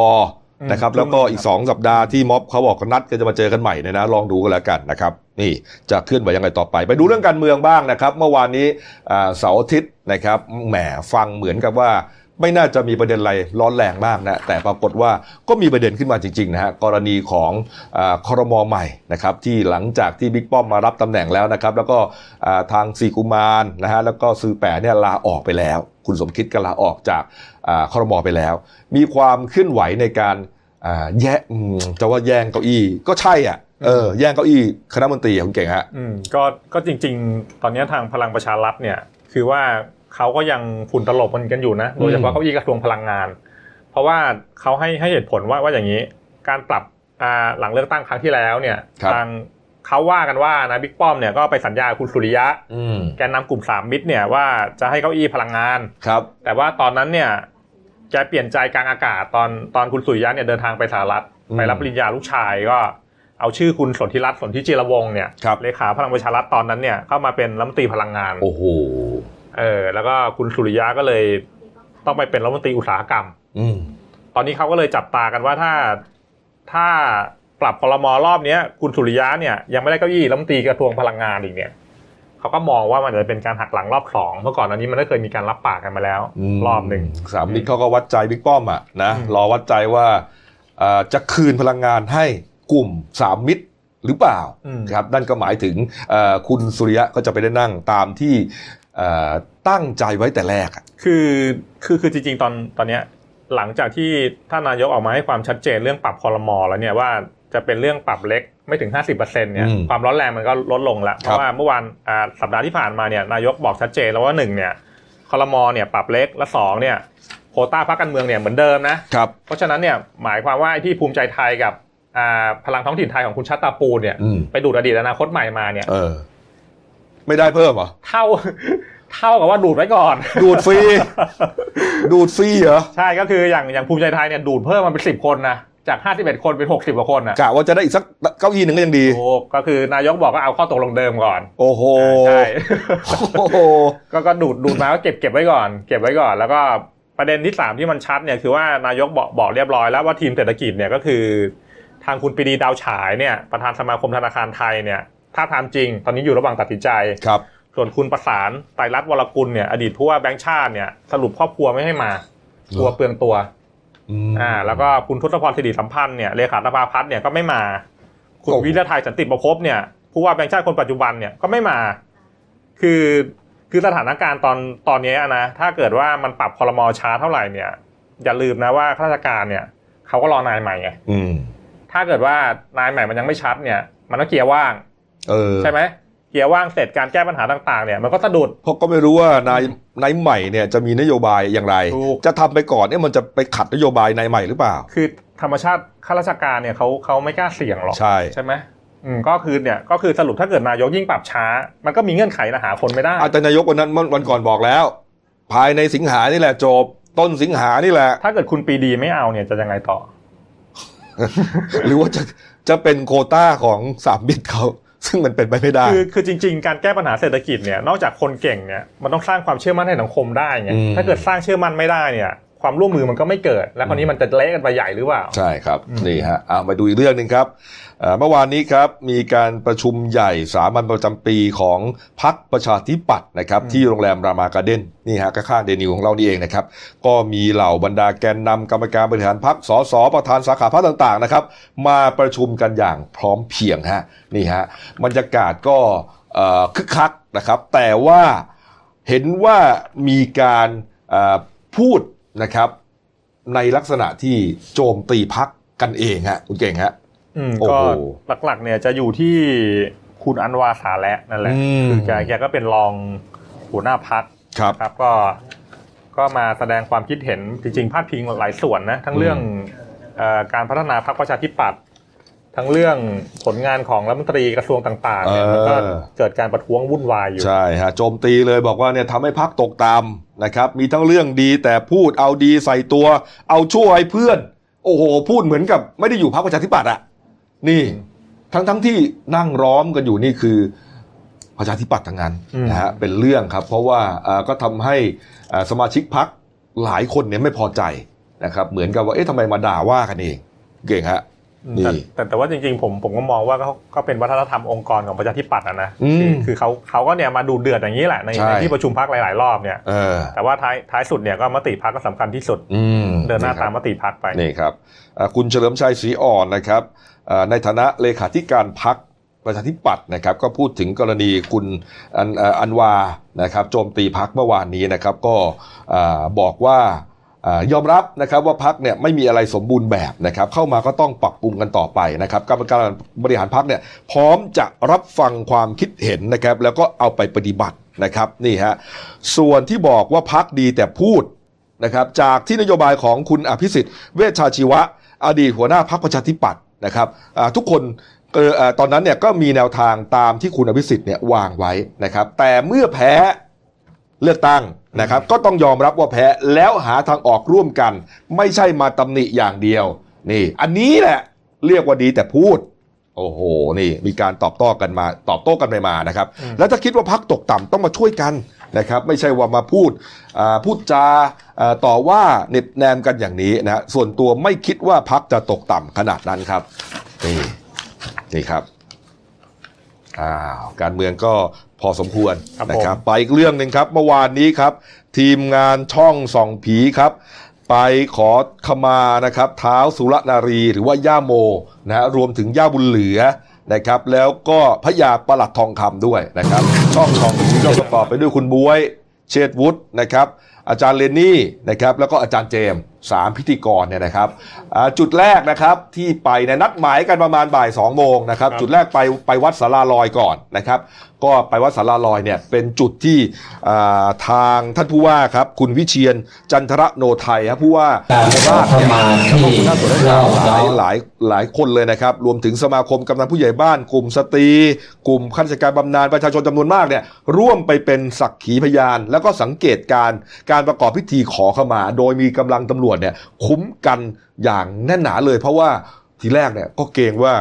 นะครับแล้วก็อีก 2 สัปดาห์ที่ม็อบเขาบอกกันนัดก็จะมาเจอกันใหม่เนี่ยนะลองดูกันแล้วกันนะครับนี่จะเคลื่อนไหวยังไงต่อไป ไปดูเรื่องการเมืองบ้างนะครับ เมื่อวานนี้อ่าเสาร์อาทิตย์นะครับแหมฟังเหมือนกับว่า ไม่น่าจะมีประเด็นอะไรร้อนแรงมากนะแต่ปรากฏว่าก็มีประเด็นขึ้นมาจริงๆนะฮะกรณีของอาคอรมอใหม่นะครับที่หลังจากที่บิ๊กป้อมมารับตำแหน่งแล้วนะครับแล้วก็อ่าทางสีกุมารนะฮะแล้วก็ซือแปะเนี่ยลาออกไปแล้ว คุณสมคิดก็ลาออกจากอาคอรมอไปแล้ว มีความเคลื่อนไหวในการอ่าแย่อืมจะว่าแย่งเก้าอี้ก็ใช่อะเออแย่งเก้าอี้คณะมนตรีอะคุณเก่งฮะอืมก็ก็จริง ๆ ตอนนี้ทางพลังประชารัฐเนี่ยคือว่า เขาก็ยังฝุ่นตลบมันกันอยู่นะโดยเฉพาะเก้าอี้กระทรวงพลังงาน เพราะว่าเขาให้ให้เหตุผลว่าว่าอย่างนี้ การปรับอ่าหลังเลือกตั้งครั้งที่แล้วเนี่ยครับทางเขาว่ากันว่านะบิ๊กป้อมเนี่ยก็ไปสัญญากับคุณสุริยะอืมแกนนำกลุ่มสามมิตรเนี่ยว่าจะให้เก้าอี้พลังงานครับ แต่ว่าตอนนั้นเนี่ยแกเปลี่ยนใจกลางอากาศตอนตอนคุณสุริยะเนี่ยเดินทางไปสหรัฐอืมไปรับปริญญาลูกชายก็เอาชื่อคุณสนธิรัตน์สนธิจิรวงศ์เนี่ยครับเลขาพลังประชารัฐตอนนั้นเนี่ยเข้ามาเป็นรัฐมนตรีพลังงาน โอ้โห เออแล้วก็คุณสุริยะก็เลยต้องไปเป็นรัฐมนตรีอุตสาหกรรม อืมตอนนี้เขาก็เลยจับตากันว่าถ้าถ้าปรับพลมรอบเนี้ย คุณสุริยะเนี่ยยังไม่ได้เก้าอี้รัฐมนตรีกระทรวงพลังงานอีกเนี่ยเขาก็มองว่ามันจะเป็นการหักหลังรอบสองเมื่อก่อนอันนี้มันก็เคยมีการรับปากกันมาแล้วมรอบหนึ่งสามมิตรเขาก็วัดใจบิ๊กป้อมอะนะอืมรอวัดใจว่าเอ่อจะคืนพลังงานให้กลุ่มสามมิตรหรือเปล่าอืมครับนั่นก็หมายถึงเอ่อคุณสุริยะก็จะไปได้นั่งตามที่เอ่อ ตั้งใจไว้แต่แรกอะคือคือคือจริงๆตอนตอนเนี้ยหลังจากที่ท่านนายกออกมาให้ความชัดเจนเรื่องปรับคอรมอแล้วเนี่ยว่าจะเป็นเรื่องปรับเล็กไม่ถึง 50%เนี่ยความร้อนแรงมันก็ลดลงแล้วเพราะว่าเมื่อวานอ่าสัปดาห์ที่ผ่านมาเนี่ยนายกบอกชัดเจนแล้วว่าหนึ่งเนี่ยคอรมอเนี่ยปรับเล็กและสองเนี่ยโควต้าพรรคการเมืองเนี่ยเหมือนเดิมนะครับเพราะฉะนั้นเนี่ยหมายความว่าไอ้ที่ภูมิใจไทยกับอ่าพลังท้องถิ่นไทยของคุณชัตตาปูนเนี่ยอืมไปดูดอดีตอนาคตใหม่มาเนี่ยเออ ไม่ได้เพิ่มเหรอเท่าเท่ากับว่าดูดไว้ก่อน ดูดฟรี ดูดฟรีเหรอ ใช่ก็คืออย่างอย่างภูมิใจไทยเนี่ยดูดเพิ่มมาเป็นสิบคนนะจากห้าสิบเอ็ดคนเป็นหกสิบกว่าคนนะกะว่าจะได้อีกสักเก้าอี้หนึ่งก็ยังดีโอ้ก็คือนายกบอกก็เอาข้อตกลงเดิมก่อน โอ้โหใช่โอ้โหก็ก็ดูดดูดมาก็เก็บเก็บไว้ก่อน เก็บไว้ก่อน แล้วก็ประเด็นที่สามที่มันชัดเนี่ยคือว่านายกบอกบอกเรียบร้อยแล้วว่าทีมเศรษฐกิจเนี่ยก็คือ ทางคุณปรีดีดาวฉายเนี่ยประธานสมาคมธนาคารไทยเนี่ย ถ้าทำจริง ตอนนี้อยู่ระหว่างตัดสินใจครับส่วนคุณประสานไตรรัตน์วรกุลเนี่ยอดีตผู้ว่าแบงค์ชาติเนี่ยสรุปครอบครัวไม่ให้มากลัวเปลืองตัวอืมอ่า แล้วก็คุณทศพรสิริสัมพันธ์เนี่ยเลขาธิการพัฒน์เนี่ยก็ไม่มา คุณโอ้โหวิรไทยสันติประพบเนี่ยผู้ว่าแบงค์ชาติคนปัจจุบันเนี่ยก็ไม่มา คือคือสถานการณ์ตอนตอนนี้นะถ้าเกิดว่ามันปรับคอรมอช้าเท่าไหร่เนี่ย อย่าลืมนะว่าข้าราชการเนี่ยเขาก็รอนายใหม่ไงอืมถ้าเกิดว่านายใหม่มันยังไม่ชัดเนี่ย มันก็เกียร์ว่าง เออใช่ไหมเกียร์ว่างเสร็จการแก้ปัญหาต่าง ๆ เนี่ยมันก็สะดุดเพราะก็ไม่รู้ว่านายนายใหม่เนี่ยจะมีนโยบายอย่างไรถูกจะทำไปก่อนเนี่ยมันจะไปขัดนโยบายนายใหม่หรือเปล่า คือธรรมชาติข้าราชการเนี่ยเขาเขาไม่กล้าเสี่ยงหรอกใช่ใช่ไหมอืมก็คือเนี่ยก็คือสรุปถ้าเกิดนายกยิ่งปรับช้า มันก็มีเงื่อนไขนะหาคนไม่ได้อาจารย์นายกวันนั้นวันวันก่อนบอกแล้ว ภายในสิงหานี่แหละจบ ต้นสิงหานี่แหละ ถ้าเกิดคุณปีดีไม่เอาเนี่ยจะยังไงต่อ หรือว่าจะจะเป็นโควต้าของสามมิตรเขา ซึ่งมันเป็นไปไม่ได้ คือคือจริง ๆ การแก้ปัญหาเศรษฐกิจเนี่ยนอกจากคนเก่งเนี่ยมันต้องสร้างความเชื่อมั่นให้สังคมได้ไงอืมถ้าเกิดสร้างเชื่อมั่นไม่ได้เนี่ย ความร่วมมือมันก็ไม่เกิด แล้วคราวนี้มันจะเละกันไปใหญ่หรือเปล่า ใช่ครับอืมนี่ฮะเอามาดูอีกเรื่องหนึ่งครับเอ่อเมื่อวานนี้ครับมีการประชุมใหญ่สามัญประจำปีของพักประชาธิปัตย์นะครับที่โรงแรมรามาการ์เด้นนี่ฮะข้างๆเดนิวของเรานี่เองนะครับก็มีเหล่าบรรดาแกนนำกรรมการบริหารพักสสประธานสาขาพักต่างๆนะครับมาประชุมกันอย่างพร้อมเพรียงฮะนี่ฮะบรรยากาศก็เอ่อคึกคักนะครับแต่ว่าเห็นว่ามีการเอ่อพูด นะครับ ในลักษณะที่โจมตีพักกันเองฮะคุณเก่งฮะอืมโอ้ก็โหหลักๆ เนี่ยจะอยู่ที่คุณอันวาสาและนั่นแหละอืมคือแกแกก็เป็นรองหัวหน้าพักครับครับก็ก็มาแสดงความคิดเห็นจริงๆพาดพิงหลายส่วนนะทั้งเรื่องเออการพัฒนาพรรคประชาธิปัตย์ ทั้งเรื่องผลงานของรัฐมนตรีกระทรวงต่างๆเนี่ยเออมันก็เกิดการประท้วงวุ่นวายอยู่ ใช่ฮะโจมตีเลยบอกว่าเนี่ยทำให้พักตกต่ำนะครับ มีทั้งเรื่องดีแต่พูดเอาดีใส่ตัว เอาชั่วให้เพื่อน โอ้โห พูดเหมือนกับไม่ได้อยู่พักประชาธิปัตย์อะนี่ ทั้งทั้งที่นั่งร้อมกันอยู่นี่คือประชาธิปัตย์ทั้งนั้นอืมนะฮะเป็นเรื่องครับ เพราะว่าเอ่อก็ทำให้เอ่อสมาชิกพักหลายคนเนี่ยไม่พอใจนะครับ เหมือนกับว่าเอ๊ะทำไมมาด่าว่ากันเอง เก่งฮะ แต่แต่แต่ว่าจริงๆผมผมก็มองว่าเขาก็เป็นวัฒนธรรมองค์กรของประชาธิปัตย์นะ คือคือเขาเขาก็เนี่ยมาดูเดือดอย่างนี้แหละในในที่ประชุมพักหลาย ๆ รอบเนี่ยแต่ว่าท้ายท้ายสุดเนี่ยก็มติพักก็สำคัญที่สุดเดินหน้าตามมติพักไปนี่ครับคุณเฉลิมชัยศรีอ่อนนะครับในฐานะเลขาธิการพักประชาธิปัตย์นะครับก็พูดถึงกรณีคุณอันอันวานะครับโจมตีพักเมื่อวานนี้นะครับก็บอกว่า ยอมรับนะครับว่าพักเนี่ยไม่มีอะไรสมบูรณ์แบบนะครับเข้ามาก็ต้องปรับปรุงกันต่อไปนะครับกรรมการบริหารพักเนี่ยพร้อมจะรับฟังความคิดเห็นนะครับแล้วก็เอาไปปฏิบัตินะครับนี่ฮะส่วนที่บอกว่าพักดีแต่พูดนะครับจากที่นโยบายของคุณอภิสิทธิ์เวชชาชีวะ อดีตหัวหน้าพักประชาธิปัตย์นะครับทุกคนตอนนั้นเนี่ยก็มีแนวทางตามที่คุณอภิสิทธิ์เนี่ยวางไว้นะครับแต่เมื่อแพ้ เลือกตั้งนะครับก็ต้องยอมรับว่าแพ้แล้วหาทางออกร่วมกัน ไม่ใช่มาตำหนิอย่างเดียว นี่ อันนี้แหละเรียกว่าดีแต่พูด โอ้โหนี่มีการตอบโต้กันมา ตอบโต้กันไปมานะครับ แล้วถ้าคิดว่าพักตกต่ำต้องมาช่วยกันนะครับ ไม่ใช่ว่ามาพูดพูดจาต่อว่าเน็บแนมกันอย่างนี้นะส่วนตัวไม่คิดว่าพักจะตกต่ำขนาดนั้นครับนี่นี่ครับอ้าวการเมืองก็ พอสมควรนะครับ ไปอีกเรื่องหนึ่งครับเมื่อวานนี้ครับ ทีมงานช่องส่องผีครับ ไปขอขมานะครับเท้าสุรนารีหรือว่าย่าโมนะฮะรวมถึงย่าบุญเหลือนะครับ แล้วก็พระยาประหลัดทองคำด้วยนะครับ ช่องช่องผีก็ประกอบไปด้วยคุณบวย เชษวุฒินะครับ อาจารย์เลนนี่นะครับ แล้วก็อาจารย์เจมสามพิธีกรเนี่ยนะครับจุดแรกนะครับที่ไปในนัดหมายกันประมาณบ่าย2โมงนะครับจุดแรกไปไปวัดสาราลอยก่อนนะครับก็ไปวัดสาราลอยเนี่ยเป็นจุดที่ทางท่านผู้ว่าครับคุณวิเชียนจันทระโนไทยครับผู้ว่าราชเนี่ยแล้วก็คุณท่านตัวหลายหลายหลายคนเลยนะครับรวมถึงสมาคมกำนันผู้ใหญ่บ้านกลุ่มสตรี กลุ่มข้าราชการบำนาญประชาชนจำนวนมากเนี่ยร่วมไปเป็นสักขีพยาน แล้วก็สังเกตการการประกอบพิธีขอขมา โดยมีกำลังตำรวจเนี่ยคุ้มกันอย่างแน่นหนาเลย เพราะว่าทีแรกเนี่ยก็เกรงว่า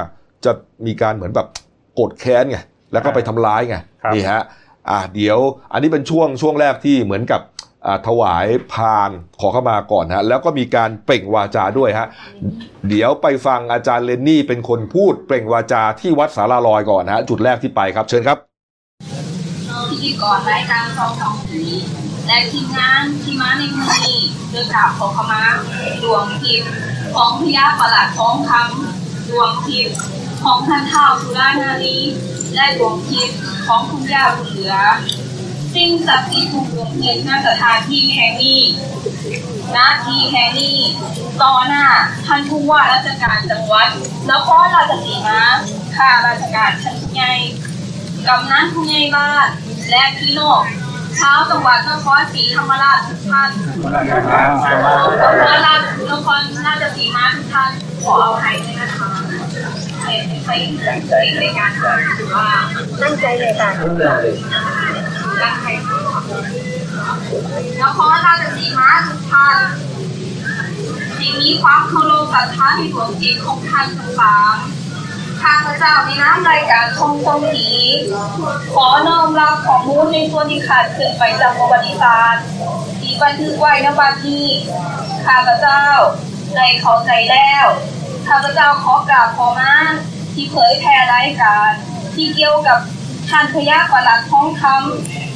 จะมีการเหมือนแบบโกรธแค้นไงแล้วก็ไปทำร้ายไงนี่ฮะอ่าเดี๋ยวอันนี้เป็นช่วงช่วงแรกที่เหมือนกับถวายพานขอเข้ามาก่อนฮะแล้วก็มีการเปล่งวาจาด้วยฮะเดี๋ยวไปฟังอาจารย์เลนนี่เป็นคนพูดเปล่งวาจาที่วัดสาราลอยก่อนฮะจุดแรกที่ไปครับเชิญครับพิธีกรรายการทองทองผี และทีมงานที่มาในมือนี้เดินกราบขอขมาดวงทิพย์ของพญาประหลาดท้องคำดวงทิพย์ของท่านเท่าสุรานารีและดวงทิพย์ของคุณย่าบุญเหลือสิ่งศักดิ์สิทธิ์ทุกดวงเหตุหน้าสถานที่แห่งนี้ณที่แห่งนี้ต่อหน้าท่านผู้ว่าราชการจังหวัดนครราชสีมาข้าราชการชั้นใหญ่กำนันผู้ใหญ่บ้านและพี่น้อง ช้าจังหวัดนครศรีธรรมราชทุกท่านนครราชนครราชสีมาทุกท่านขอเอาให้ด้วยนะคะไปไปในการถือว่าตั้งใจในการตั้งใจนครราชสีมาทุกท่านที่มีความเคารพศรัทธาที่หลวงจิตของท่านทั้งสาม ข้าพเจ้าในน้ำรายการชมตรงผี ขอน้อมรับของมูลในส่วนที่ขาดเกินไปจากประวัติศาสตร์ที่บันทึกไว้นบัดนี้ข้าพเจ้าได้เข้าใจแล้วข้าพเจ้าขอกราบขอมาที่เผยแพร่รายการ ที่เกี่ยวกับท่านพยาประหลัดท้องคำ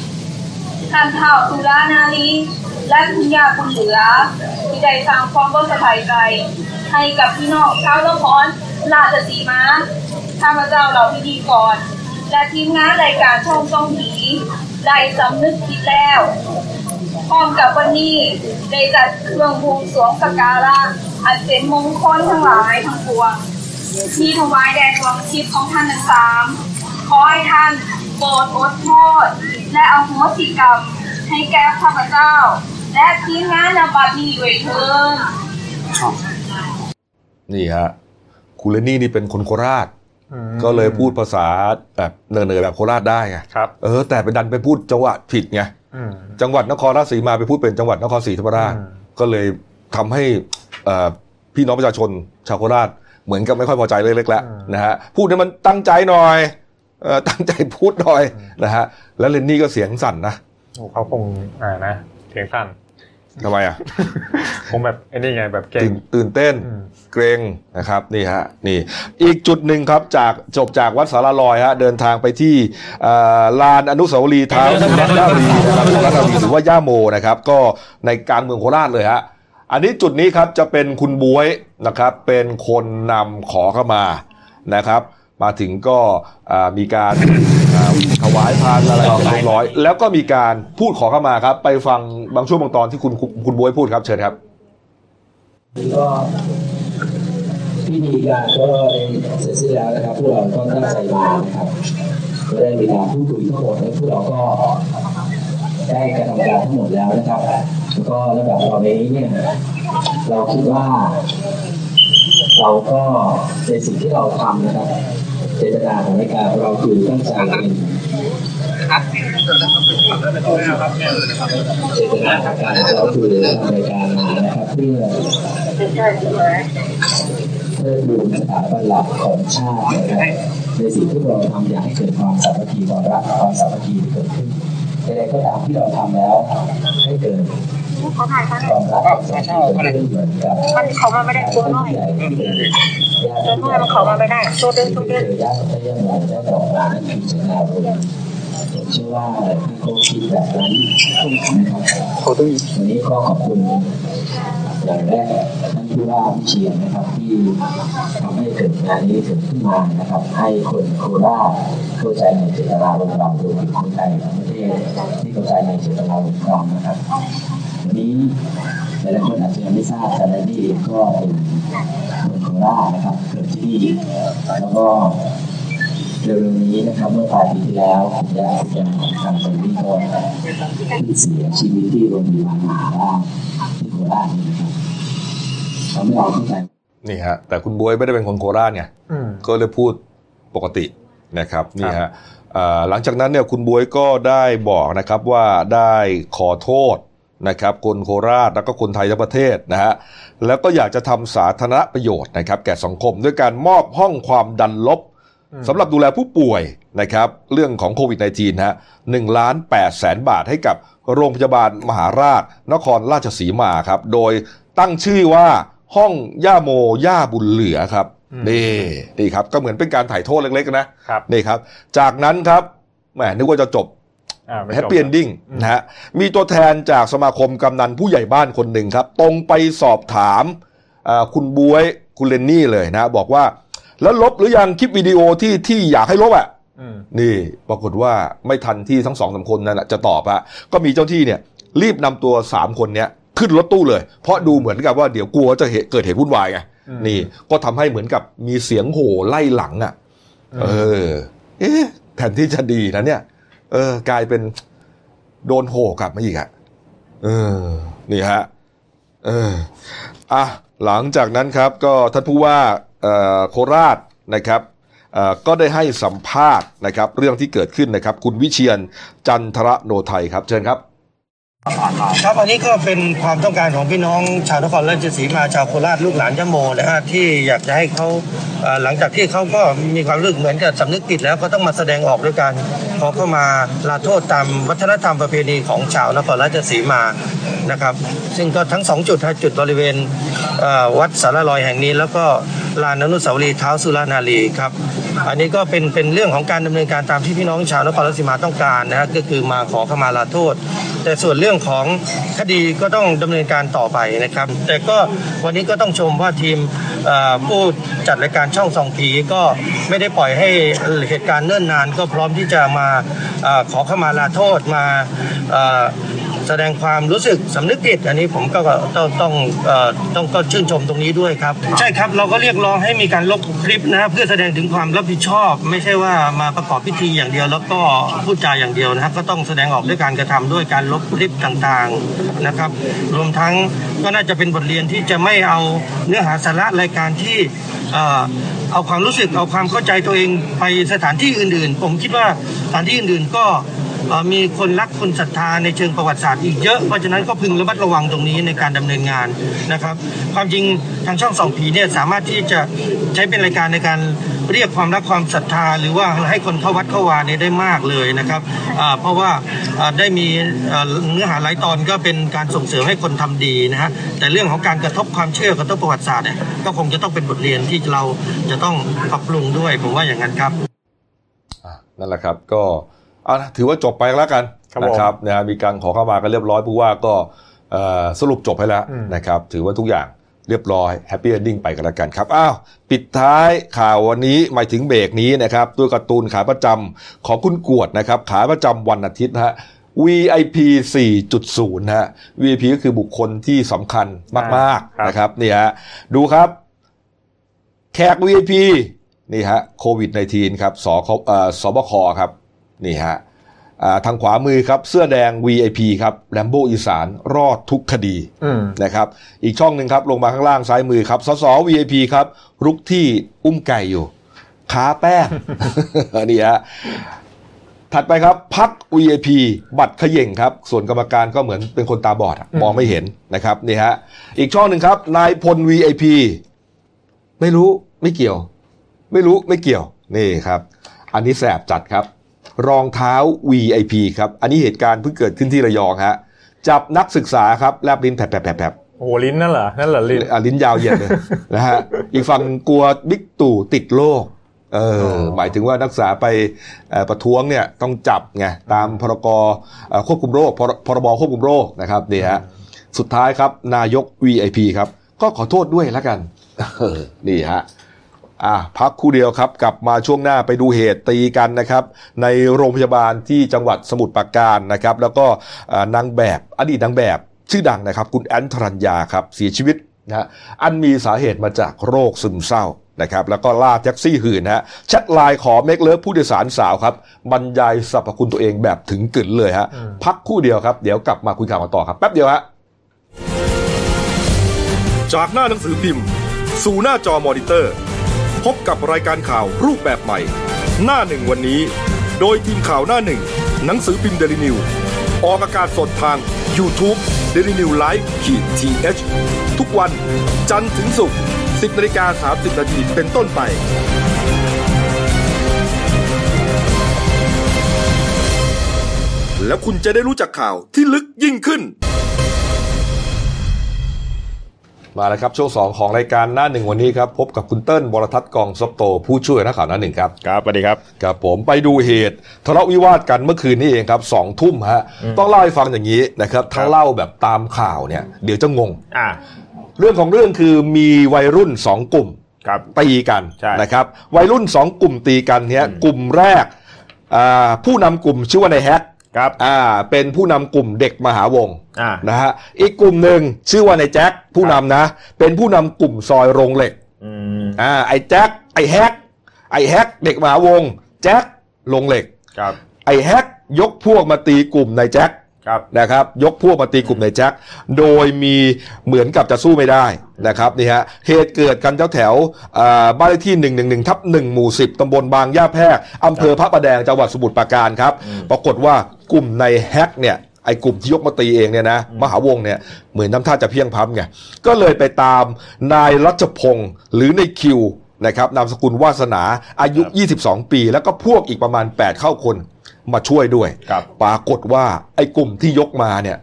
ท่านเท่าสุรานารีและคุณยาคุณเหลือ ที่ได้สร้างความร่วสบายใจ ให้กับพี่น้องชาวนครราชสีมาข้าพเจ้าเราพิธีกรและทีมงานรายการช่องต้องผีได้สำนึกผิดแล้วพร้อมกับวันนี้ได้จัดเครื่องบูชสวงสการะอันเป็นมงคลทั้งหลายทั้งปวงที่ถวายแด่ดวงชิพของท่านทั้งสาม อให้ท่านโปรดอดโทษ และเอาหัวสิกรรมให้แก่ข้าพเจ้า และทีมงานนบัดนี้ด้วยเถิดนี่ฮะคุณเลนี่นี่เป็นคนโคราช ก็เลยพูดภาษาแบบเนินๆแบบโคราชได้ไงครับเออแต่ไปดันไปพูดจังหวัดผิดไงจังหวัดนครราชสีมาไปพูดเป็นจังหวัดนครศรีธรรมราชก็เลยทำให้พี่น้องประชาชนชาวโคราชเหมือนกับไม่ค่อยพอใจเล็กๆแล้วนะฮะพูดให้มันตั้งใจหน่อย ตั้งใจพูดหน่อยนะฮะแล้วเลนนี่ก็เสียงสั่นนะเขาคงอ่านะเสียงสั่นทำไมอะผมแบบไอ้นี่ไงแบบเก่งตื่นตื่นเต้นอืมเกรงนะครับนี่ฮะนี่อีกจุดหนึ่งครับจากจบจากวัดสารลอยฮะเดินทางไปที่เอ่อลานอนุสาวรีย์เท้าสุรนารีนะครับสุรนารีหรือว่าย่าโมนะครับ ก็ในกลางเมืองโคราชเลยฮะอันนี้จุดนี้ครับจะเป็นคุณบวยนะครับ เป็นคนนำขอเข้ามานะครับ มาถึงก็อ่ามีการอ่าถวายพานอะไรเรียบร้อย แล้วก็มีการพูดขอเข้ามาครับ ไปฟังบางช่วงบางตอนที่คุณคุณคุณบวยพูดครับเชิญครับก็พิธีการก็เสร็จสิ้นแล้วนะครับ พวกเราก็ตั้งใจมานะครับก็ได้มีการพูดคุยทั้งหมดและพวกเราก็ได้กระทำการทั้งหมดแล้วนะครับแล้วก็ระดับตอนนี้เนี่ยเราคิดว่า เราก็ในสิ่งที่เราทำนะครับ เจตนาของรายการเราคือตั้งใจเป็นเจตนาของการเราคือทำรายการมานะครับเพื่อเพื่อดูสถาบันหลักของชาตินะครับในสิ่งที่เราทำอยากให้เกิดความสามัคคีความรักความสามัคคีเกิดขึ้น ใดๆก็ตามที่เราทำแล้วให้เกิดเขาถ่ายเขาความรักความสามัคคีเกิดขึ้นเหมือนกับมันเขามาไม่ได้ตัวน้อยใหญ่ที่เป็นญาติตัวน้อยมันเขามาไม่ได้ตัวเดินตัวที่เดินเคยญาติได้ยังไงได้บอกมานั่นคือเจตนาบุญผมเชื่อว่าที่เขาคิดแบบนั้นนะครับวันนี้ก็ขอบคุณ อย่างแรกท่านผู้ว่าวิเชียรนะครับที่ทำให้เกิดงานนี้เกิดขึ้นมานะครับ ให้คนโคราชเข้าใจในเจตนาลงเรารวมถึงคนไทยทั้งประเทศที่เข้าใจในเจตนาลงเรานะครับวันนี้หลายคนอาจจะยังไม่ทราบแต่ในนี่ก็เป็นคนโคราชนะครับเกิดที่นี่แล้วก็เร็วๆนี้นะครับเมื่อปลายปีที่แล้วผมได้คุณยายของทางคนที่ก็ที่เสียชีวิตที่โรงพยาบาลมหาราชที่โคราชนะครับ ทำให้เราเข้าใจนี่ฮะแต่คุณบวยไม่ได้เป็นคนโคราชไงอืมก็เลยพูดปกตินะครับนี่ครัฮะบอ่าหลังจากนั้นเนี่ยคุณบวยก็ได้บอกนะครับว่าได้ขอโทษนะครับคนโคราชแล้วก็คนไทยทั้งประเทศนะฮะแล้วก็อยากจะทำสาธารณประโยชน์นะครับ แก่สังคมด้วยการมอบห้องความดันลบสำหรับดูแลผู้ป่วยนะครับเรื่องของโควิด -19 ฮะหนึ่งล้านแปดแสนบาทให้กับโรงพยาบาลมหาราช นครราชสีมาครับ โดยตั้งชื่อว่า ห้องย่าโมย่าบุญเหลือครับอืมนี่นี่ครับก็เหมือนเป็นการไถ่โทษเล็กๆนะครับนี่ครับ จากนั้นครับแหมนึกว่าจะจบอ่าไม่จบ happy endingนะฮะมีตัวแทนจากสมาคมกำนันผู้ใหญ่บ้านคนหนึ่งครับ ตรงไปสอบถามอ่าคุณบวยคุณเลนนี่เลยนะ บอกว่า แล้วลบหรือยังคลิปวิดีโอที่ที่อยากให้ลบอะอืมนี่ปรากฏว่าไม่ทันที่ทั้งสองสามคนนั้นน่ะจะตอบอะก็มีเจ้าที่เนี่ย รีบนำตัวสามคนเนี้ย ขึ้นรถตู้เลย เพราะดูเหมือนกับว่าเดี๋ยวกลัวจะเหตุเกิดเหตุวุ่นวายไงอืมนี่ ก็ทำให้เหมือนกับมีเสียงโห่ไล่หลังอะอืมเออ เอ๊ะแทนที่จะดีนะเนี่ย เออ กลายเป็นโดนโห่กลับมาอีกอะเออ นี่ฮะ เออ อะ หลังจากนั้นครับ ก็ท่านผู้ว่าเอ่อโคราชนะครับเอ่อก็ได้ให้สัมภาษณ์นะครับ เรื่องที่เกิดขึ้นนะครับ คุณวิเชียนจันทรโนไทยครับ เชิญครับ ครับอันนี้ก็เป็นความต้องการของพี่น้องชาวนครราชสีมาชาวโคราชลูกหลานยโมนะฮะที่อยากจะให้เขาหลังจากที่เขาก็มีความรู้สึกเหมือนกับสำนึกผิดแล้วก็ต้องมาแสดงออกด้วยการขอเข้ามาลาโทษตามวัฒนธรรมประเพณีของชาวนครราชสีมานะครับซึ่งก็ทั้งสองจุดจุดบริเวณวัดสารลอยแห่งนี้ แล้วก็ลานอนุสาวรีย์เท้าสุรานารีครับอันนี้ก็เป็นเป็นเรื่องของการดำเนินการตามที่พี่น้องชาวนครราชสีมาต้องการนะฮะก็คือมาขอเข้ามาลาโทษ แต่ส่วนเรื่องื่องของคดีก็ต้องดำเนินการต่อไปนะครับ แต่ก็วันนี้ก็ต้องชมว่าทีมผู้จัดรายการช่องสองผีก็ไม่ได้ปล่อยให้เหตุการณ์เนิ่นนาน ก็พร้อมที่จะมาอขอเข้ามาลาโทษมา แสดงความรู้สึกสำนึกผิดอันนี้ผมก็ต้องต้องเอ่อต้องก็ชื่นชมตรงนี้ด้วยครับ ใช่ครับเราก็เรียกร้องให้มีการลบคลิปนะครับเพื่อแสดงถึงความรับผิดชอบ ไม่ใช่ว่ามาประกอบพิธีอย่างเดียว แล้วก็พูดจาอย่างเดียวนะครับก็ต้องแสดงออกด้วยการกระทำด้วยการลบคลิปต่างๆนะครับ รวมทั้งก็น่าจะเป็นบทเรียนที่จะไม่เอาเนื้อหาสาระรายการที่เอ่อเอาความรู้สึกเอาความเข้าใจตัวเองไปสถานที่อื่นๆ ผมคิดว่าสถานที่อื่นๆก็ มีคนรักคนศรัทธาในเชิงประวัติศาสตร์อีกเยอะ เพราะฉะนั้นก็พึงระมัดระวังตรงนี้ในการดำเนินงานนะครับ ความจริงทางช่องสองผีเนี่ยสามารถที่จะใช้เป็นรายการในการเรียกความรักความศรัทธา หรือว่าให้คนเข้าวัดเข้าวาเนี่ยได้มากเลยนะครับเพราะว่าได้มีเนื้อหาหลายตอนก็เป็นการส่งเสริมให้คนทำดีนะฮะแต่เรื่องของการกระทบความเชื่อกระทบประวัติศาสตร์เนี่ยก็คงจะต้องเป็นบทเรียนที่เราจะต้องปรับปรุงด้วยผมว่าอย่างนั้นครับนั่นแหละครับก็ เอานะถือว่าจบไปแล้วกันครับนะครับนะฮะมีการขอเข้ามากันเรียบร้อยผู้ว่าก็เอ่อสรุปจบให้แล้วอืมนะครับ ถือว่าทุกอย่างเรียบร้อย happy ending ไปกันแล้วกันครับ อ้าว ปิดท้ายข่าววันนี้หมายถึงเบรกนี้นะครับด้วยการ์ตูนขาประจำของคุณกวดนะครับ ขาประจำวันอาทิตย์นะฮะ VIP 4.0นะฮะ VIP ก็คือบุคคลที่สำคัญมากครับๆนะครับนี่ฮะดูครับ แขก VIP นี่ฮะโควิด -19 ครับสคเอ่อสบคครับ นี่ฮะอ่าทางขวามือครับเสื้อแดง VIP ครับแลมโบอีสานรอดทุกคดีอืมนะครับ อีกช่องหนึ่งครับลงมาข้างล่างซ้ายมือครับสส VIP ครับรุกที่อุ้มไก่อยู่ขาแป้งนี่ฮะถัดไปครับพัก VIP บัตรเขย่งครับ ส่วนกรรมการก็เหมือนเป็นคนตาบอดอะอืมมองไม่เห็นนะครับนี่ฮะอีกช่องหนึ่งครับ นายพล VIP ไม่รู้ไม่เกี่ยว ไม่รู้ไม่เกี่ยวนี่ครับ อันนี้แสบจัดครับ รองเท้า VIP ครับ อันนี้เหตุการณ์เพิ่งเกิดขึ้นที่ระยองฮะ จับนักศึกษาครับแลบลิ้นแผลบแผลบแผลบแผลบโอ้โหลิ้นนั่นเหรอ นั่นเหรอลิ้นอะลิ้นยาวเหยียดเลยนะฮะ อีกฝั่งกลัวบิ๊กตู่ติดโรค เอออ๋อหมายถึงว่านักศึกษาไปเอ่อประท้วงเนี่ยต้องจับไงตามพรกเอ่อควบคุมโรคพรพรบควบคุมโรคนะครับนี่ฮะ สุดท้ายครับนายก VIP ครับ ก็ขอโทษด้วยแล้วกันเออนี่ฮะ อะพักครู่เดียวครับ กลับมาช่วงหน้าไปดูเหตุตีกันนะครับ ในโรงพยาบาลที่จังหวัดสมุทรปราการนะครับ แล้วก็อ่านางแบบอดีตนางแบบชื่อดังนะครับ คุณแอนทรัญญาครับเสียชีวิตนะฮะอันมีสาเหตุมาจากโรคซึมเศร้านะครับแล้วก็ลากแท็กซี่หื่นนะฮะแชทไลน์ขอ make love ผู้โดยสารสาวครับบรรยายสรรพคุณตัวเองแบบถึงกึ๋นเลยฮะอืมพักครู่เดียวครับ เดี๋ยวกลับมาคุยข่าวกันต่อครับ แป๊บเดียวฮะจากหน้าหนังสือพิมพ์ สู่หน้าจอมอนิเตอร์ พบกับรายการข่าวรูปแบบใหม่ หน้าหนึ่งวันนี้ โดยทีมข่าวหน้าหนึ่ง หนังสือพิมพ์เดลิวิวออกอากาศสดทาง YouTube d e l i n e w l i v e ขีดทีเทุกวันจันทร์ถึงศุกร์10นาฬิกา30นาทีเป็นต้นไป แล้วคุณจะได้รู้จักข่าวที่ลึกยิ่งขึ้น มาแล้วครับช่วงสองของรายการหน้าหนึ่งวันนี้ครับพบกับคุณเติ้ลวรทัศน์กองซบโต ผู้ช่วยนักข่าวหน้าหนึ่งครับครับสวัสดีครับครับผมไปดูเหตุทะเลาะวิวาทกันเมื่อคืนนี้เองครับสองทุ่มฮะต้องเล่าให้ฟังอย่างนี้นะครับถ้าเล่าแบบตามข่าวเนี่ยเดี๋ยวจะงงอ่าเรื่องของเรื่องคือมีวัยรุ่นสองกลุ่มครับตีกันใช่นะครับวัยรุ่นสองกลุ่มตีกันเนี่ยกลุ่มแรกอ่าผู้นำกลุ่มชื่อว่านายแฮก ครับอ่าเป็นผู้นำกลุ่มเด็กมหาวงอ่านะฮะอีกกลุ่มหนึ่งชื่อว่านายแจ็คผู้นำนะ เป็นผู้นำกลุ่มซอยโรงเหล็กอืมอ่าไอ้แจ็คไอ้แฮกไอ้แฮกเด็กมหาวงแจ็คโรงเหล็กครับไอ้แฮกยกพวกมาตีกลุ่มนายแจ็คครับ นะครับยกพวกมาตีกลุ่มนายแจ็คโดยมีเหมือนกับจะสู้ไม่ได้นะครับนี่ฮะเหตุเกิดกันแถวแถวๆอ่าบ้านเลขที่ 111ทับ1หมู่ 10ตำบลบางย่าแพรกอำเภอพระประแดงจังหวัดสมุทรปราการครับ ปรากฏว่ากลุ่มนายแฮกเนี่ยไอ้กลุ่มที่ยกมาตีเองเนี่ยนะมหาวงเนี่ยเหมือนน้ำท่าจะเพียงพ้ำไงก็เลยไปตามนายรัชพงศ์หรือในายคิวนะครับนามสกุลวาสนาอายุ 22 ปี แล้วก็พวกอีกประมาณ 8 เข้าคน มาช่วยด้วยครับปรากฏว่าไอ้กลุ่มที่ยกมาเนี่ย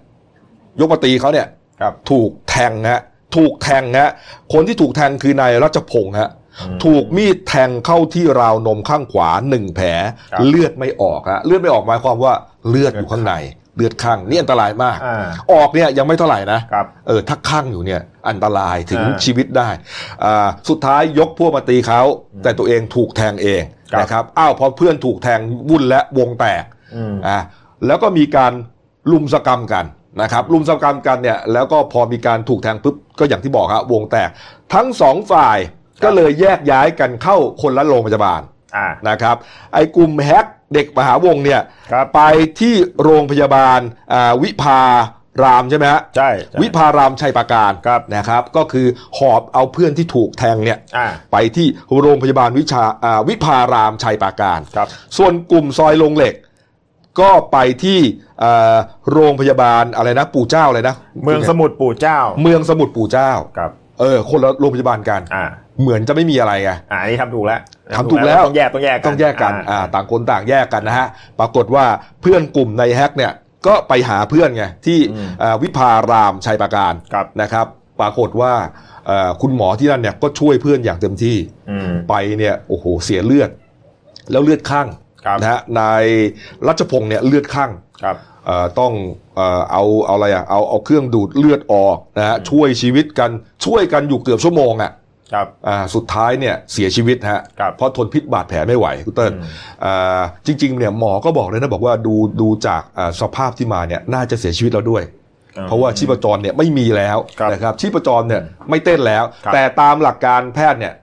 ยกมาตีเขาเนี่ยครับถูกแทงฮะถูกแทงฮะคนที่ถูกแทงคือนายรัชพงศ์ฮะถูกมีดแทงเข้าที่ราวนมข้างขวาหนึ่งแผลครับเลือดไม่ออกฮะเลือดไม่ออกหมายความว่าเลือดอยู่ข้างใน เลือดข้างนี่อันตรายมากอ่าออกเนี่ยยังไม่เท่าไหร่นะครับเออถ้าข้างอยู่เนี่ยอันตรายถึงอ่าชีวิตได้อ่าสุดท้ายยกพวกมาตีเขาแต่ตัวเองถูกแทงเองครับ นะครับอ้าวพอเพื่อนถูกแทงวุ่นและวงแตกอืมอะแล้วก็มีการลุมสกรรมกันนะครับลุมสกรรมกันเนี่ยแล้วก็พอมีการถูกแทงปุ๊บก็อย่างที่บอกครับวงแตก ทั้งสองฝ่ายก็เลยแยกย้ายกันเข้าคนละโรงพยาบาลอ่านะครับไอ้กลุ่มแฮกเด็กมหาวงเนี่ยครับไปที่โรงพยาบาลอ่าวิภา รามใช่ไหมฮะใช่ใช่วิภารามชัยปราการครับนะครับ ก็คือหอบเอาเพื่อนที่ถูกแทงเนี่ยอ่าไปที่โรงพยาบาลวิชาอ่าวิภารามชัยปราการครับ ส่วนกลุ่มซอยโรงเหล็ก ก็ไปที่เอ่อโรงพยาบาลอะไรนะ ปู่เจ้าอะไรนะเมืองสมุทรปู่เจ้า เมืองสมุทรปู่เจ้าครับเออคนละโรงพยาบาลกันอ่าเหมือนจะไม่มีอะไรไงอ่าอันนี่ทำถูกแล้วทำถูกแล้วต้องแยกต้องแยกต้องแยกกันอ่าต่างคนต่างแยกกันนะฮะปรากฏว่าเพื่อนกลุ่มในแฮกเนี่ย ก็ไปหาเพื่อนไงที่อ่าวิภารามชัยประการครับนะครับ ปรากฏว่าเอ่อคุณหมอที่นั่นเนี่ยก็ช่วยเพื่อนอย่างเต็มที่อืมไปเนี่ยโอ้โหเสียเลือด แล้วเลือดข้างครับนะฮะนายรัชพงศ์เนี่ยเลือดข้างครับเอ่อต้องเอ่อเอาเอาอะไรอะเอาเอาเครื่องดูดเลือดออกนะฮะช่วยชีวิตกันช่วยกันอยู่เกือบชั่วโมงอะ ครับอ่าสุดท้ายเนี่ยเสียชีวิตฮะครับเพราะทนพิษบาดแผลไม่ไหวคุณเติ้ลอืมอ่าจริงๆเนี่ยหมอก็บอกเลยนะบอกว่าดูดูจากอ่าสภาพที่มาเนี่ยน่าจะเสียชีวิตแล้วด้วย เพราะว่าชีพจรเนี่ยไม่มีแล้วครับนะครับชีพจรเนี่ยไม่เต้นแล้วครับแต่ตามหลักการแพทย์เนี่ย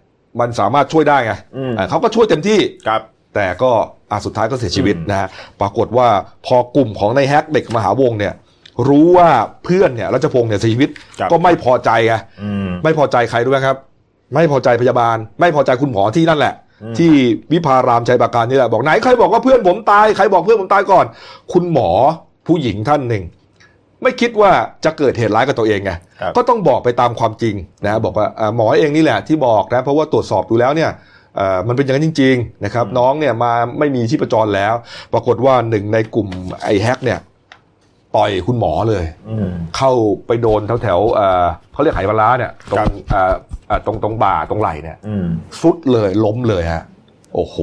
มันสามารถช่วยได้ไงอืมอ่าเขาก็ช่วยเต็มที่ครับแต่ก็อะสุดท้ายก็เสียชีวิตอืมนะฮะปรากฏว่าพอกลุ่มของนายแฮกเด็กมหาวงเนี่ยรู้ว่าเพื่อนเนี่ยรัชพงศ์เนี่ยเสียชีวิตครับก็ไม่พอใจไงอืมไม่พอใจใครรู้ไหมครับ ไม่พอใจพยาบาล ไม่พอใจคุณหมอที่นั่นแหละอืมที่วิภารามชัยประการนี่แหละบอกไหนใครบอกว่าเพื่อนผมตายใครบอกเพื่อนผมตายก่อน คุณหมอผู้หญิงท่านหนึ่งไม่คิดว่าจะเกิดเหตุร้ายกับตัวเองไงครับก็ต้องบอกไปตามความจริงนะบอกว่าอ่าหมอเองนี่แหละที่บอกนะเพราะว่าตรวจสอบดูแล้วเนี่ยเอ่อมันเป็นอย่างนั้นจริง ๆ นะครับ น้องเนี่ยมาไม่มีชีพจรแล้ว ปรากฏว่าหนึ่งในกลุ่มไอ้แฮกเนี่ยต่อยคุณหมอเลยอืมเข้าไปโดนแถวแถวๆเอ่อเขาเรียกไหปลาร้าเนี่ยตรครังบเอ่อเอ่อ ตรงตรงบ่าตรงไหล่เนี่ยอืมสุดเลยล้มเลยฮะ โอ้โห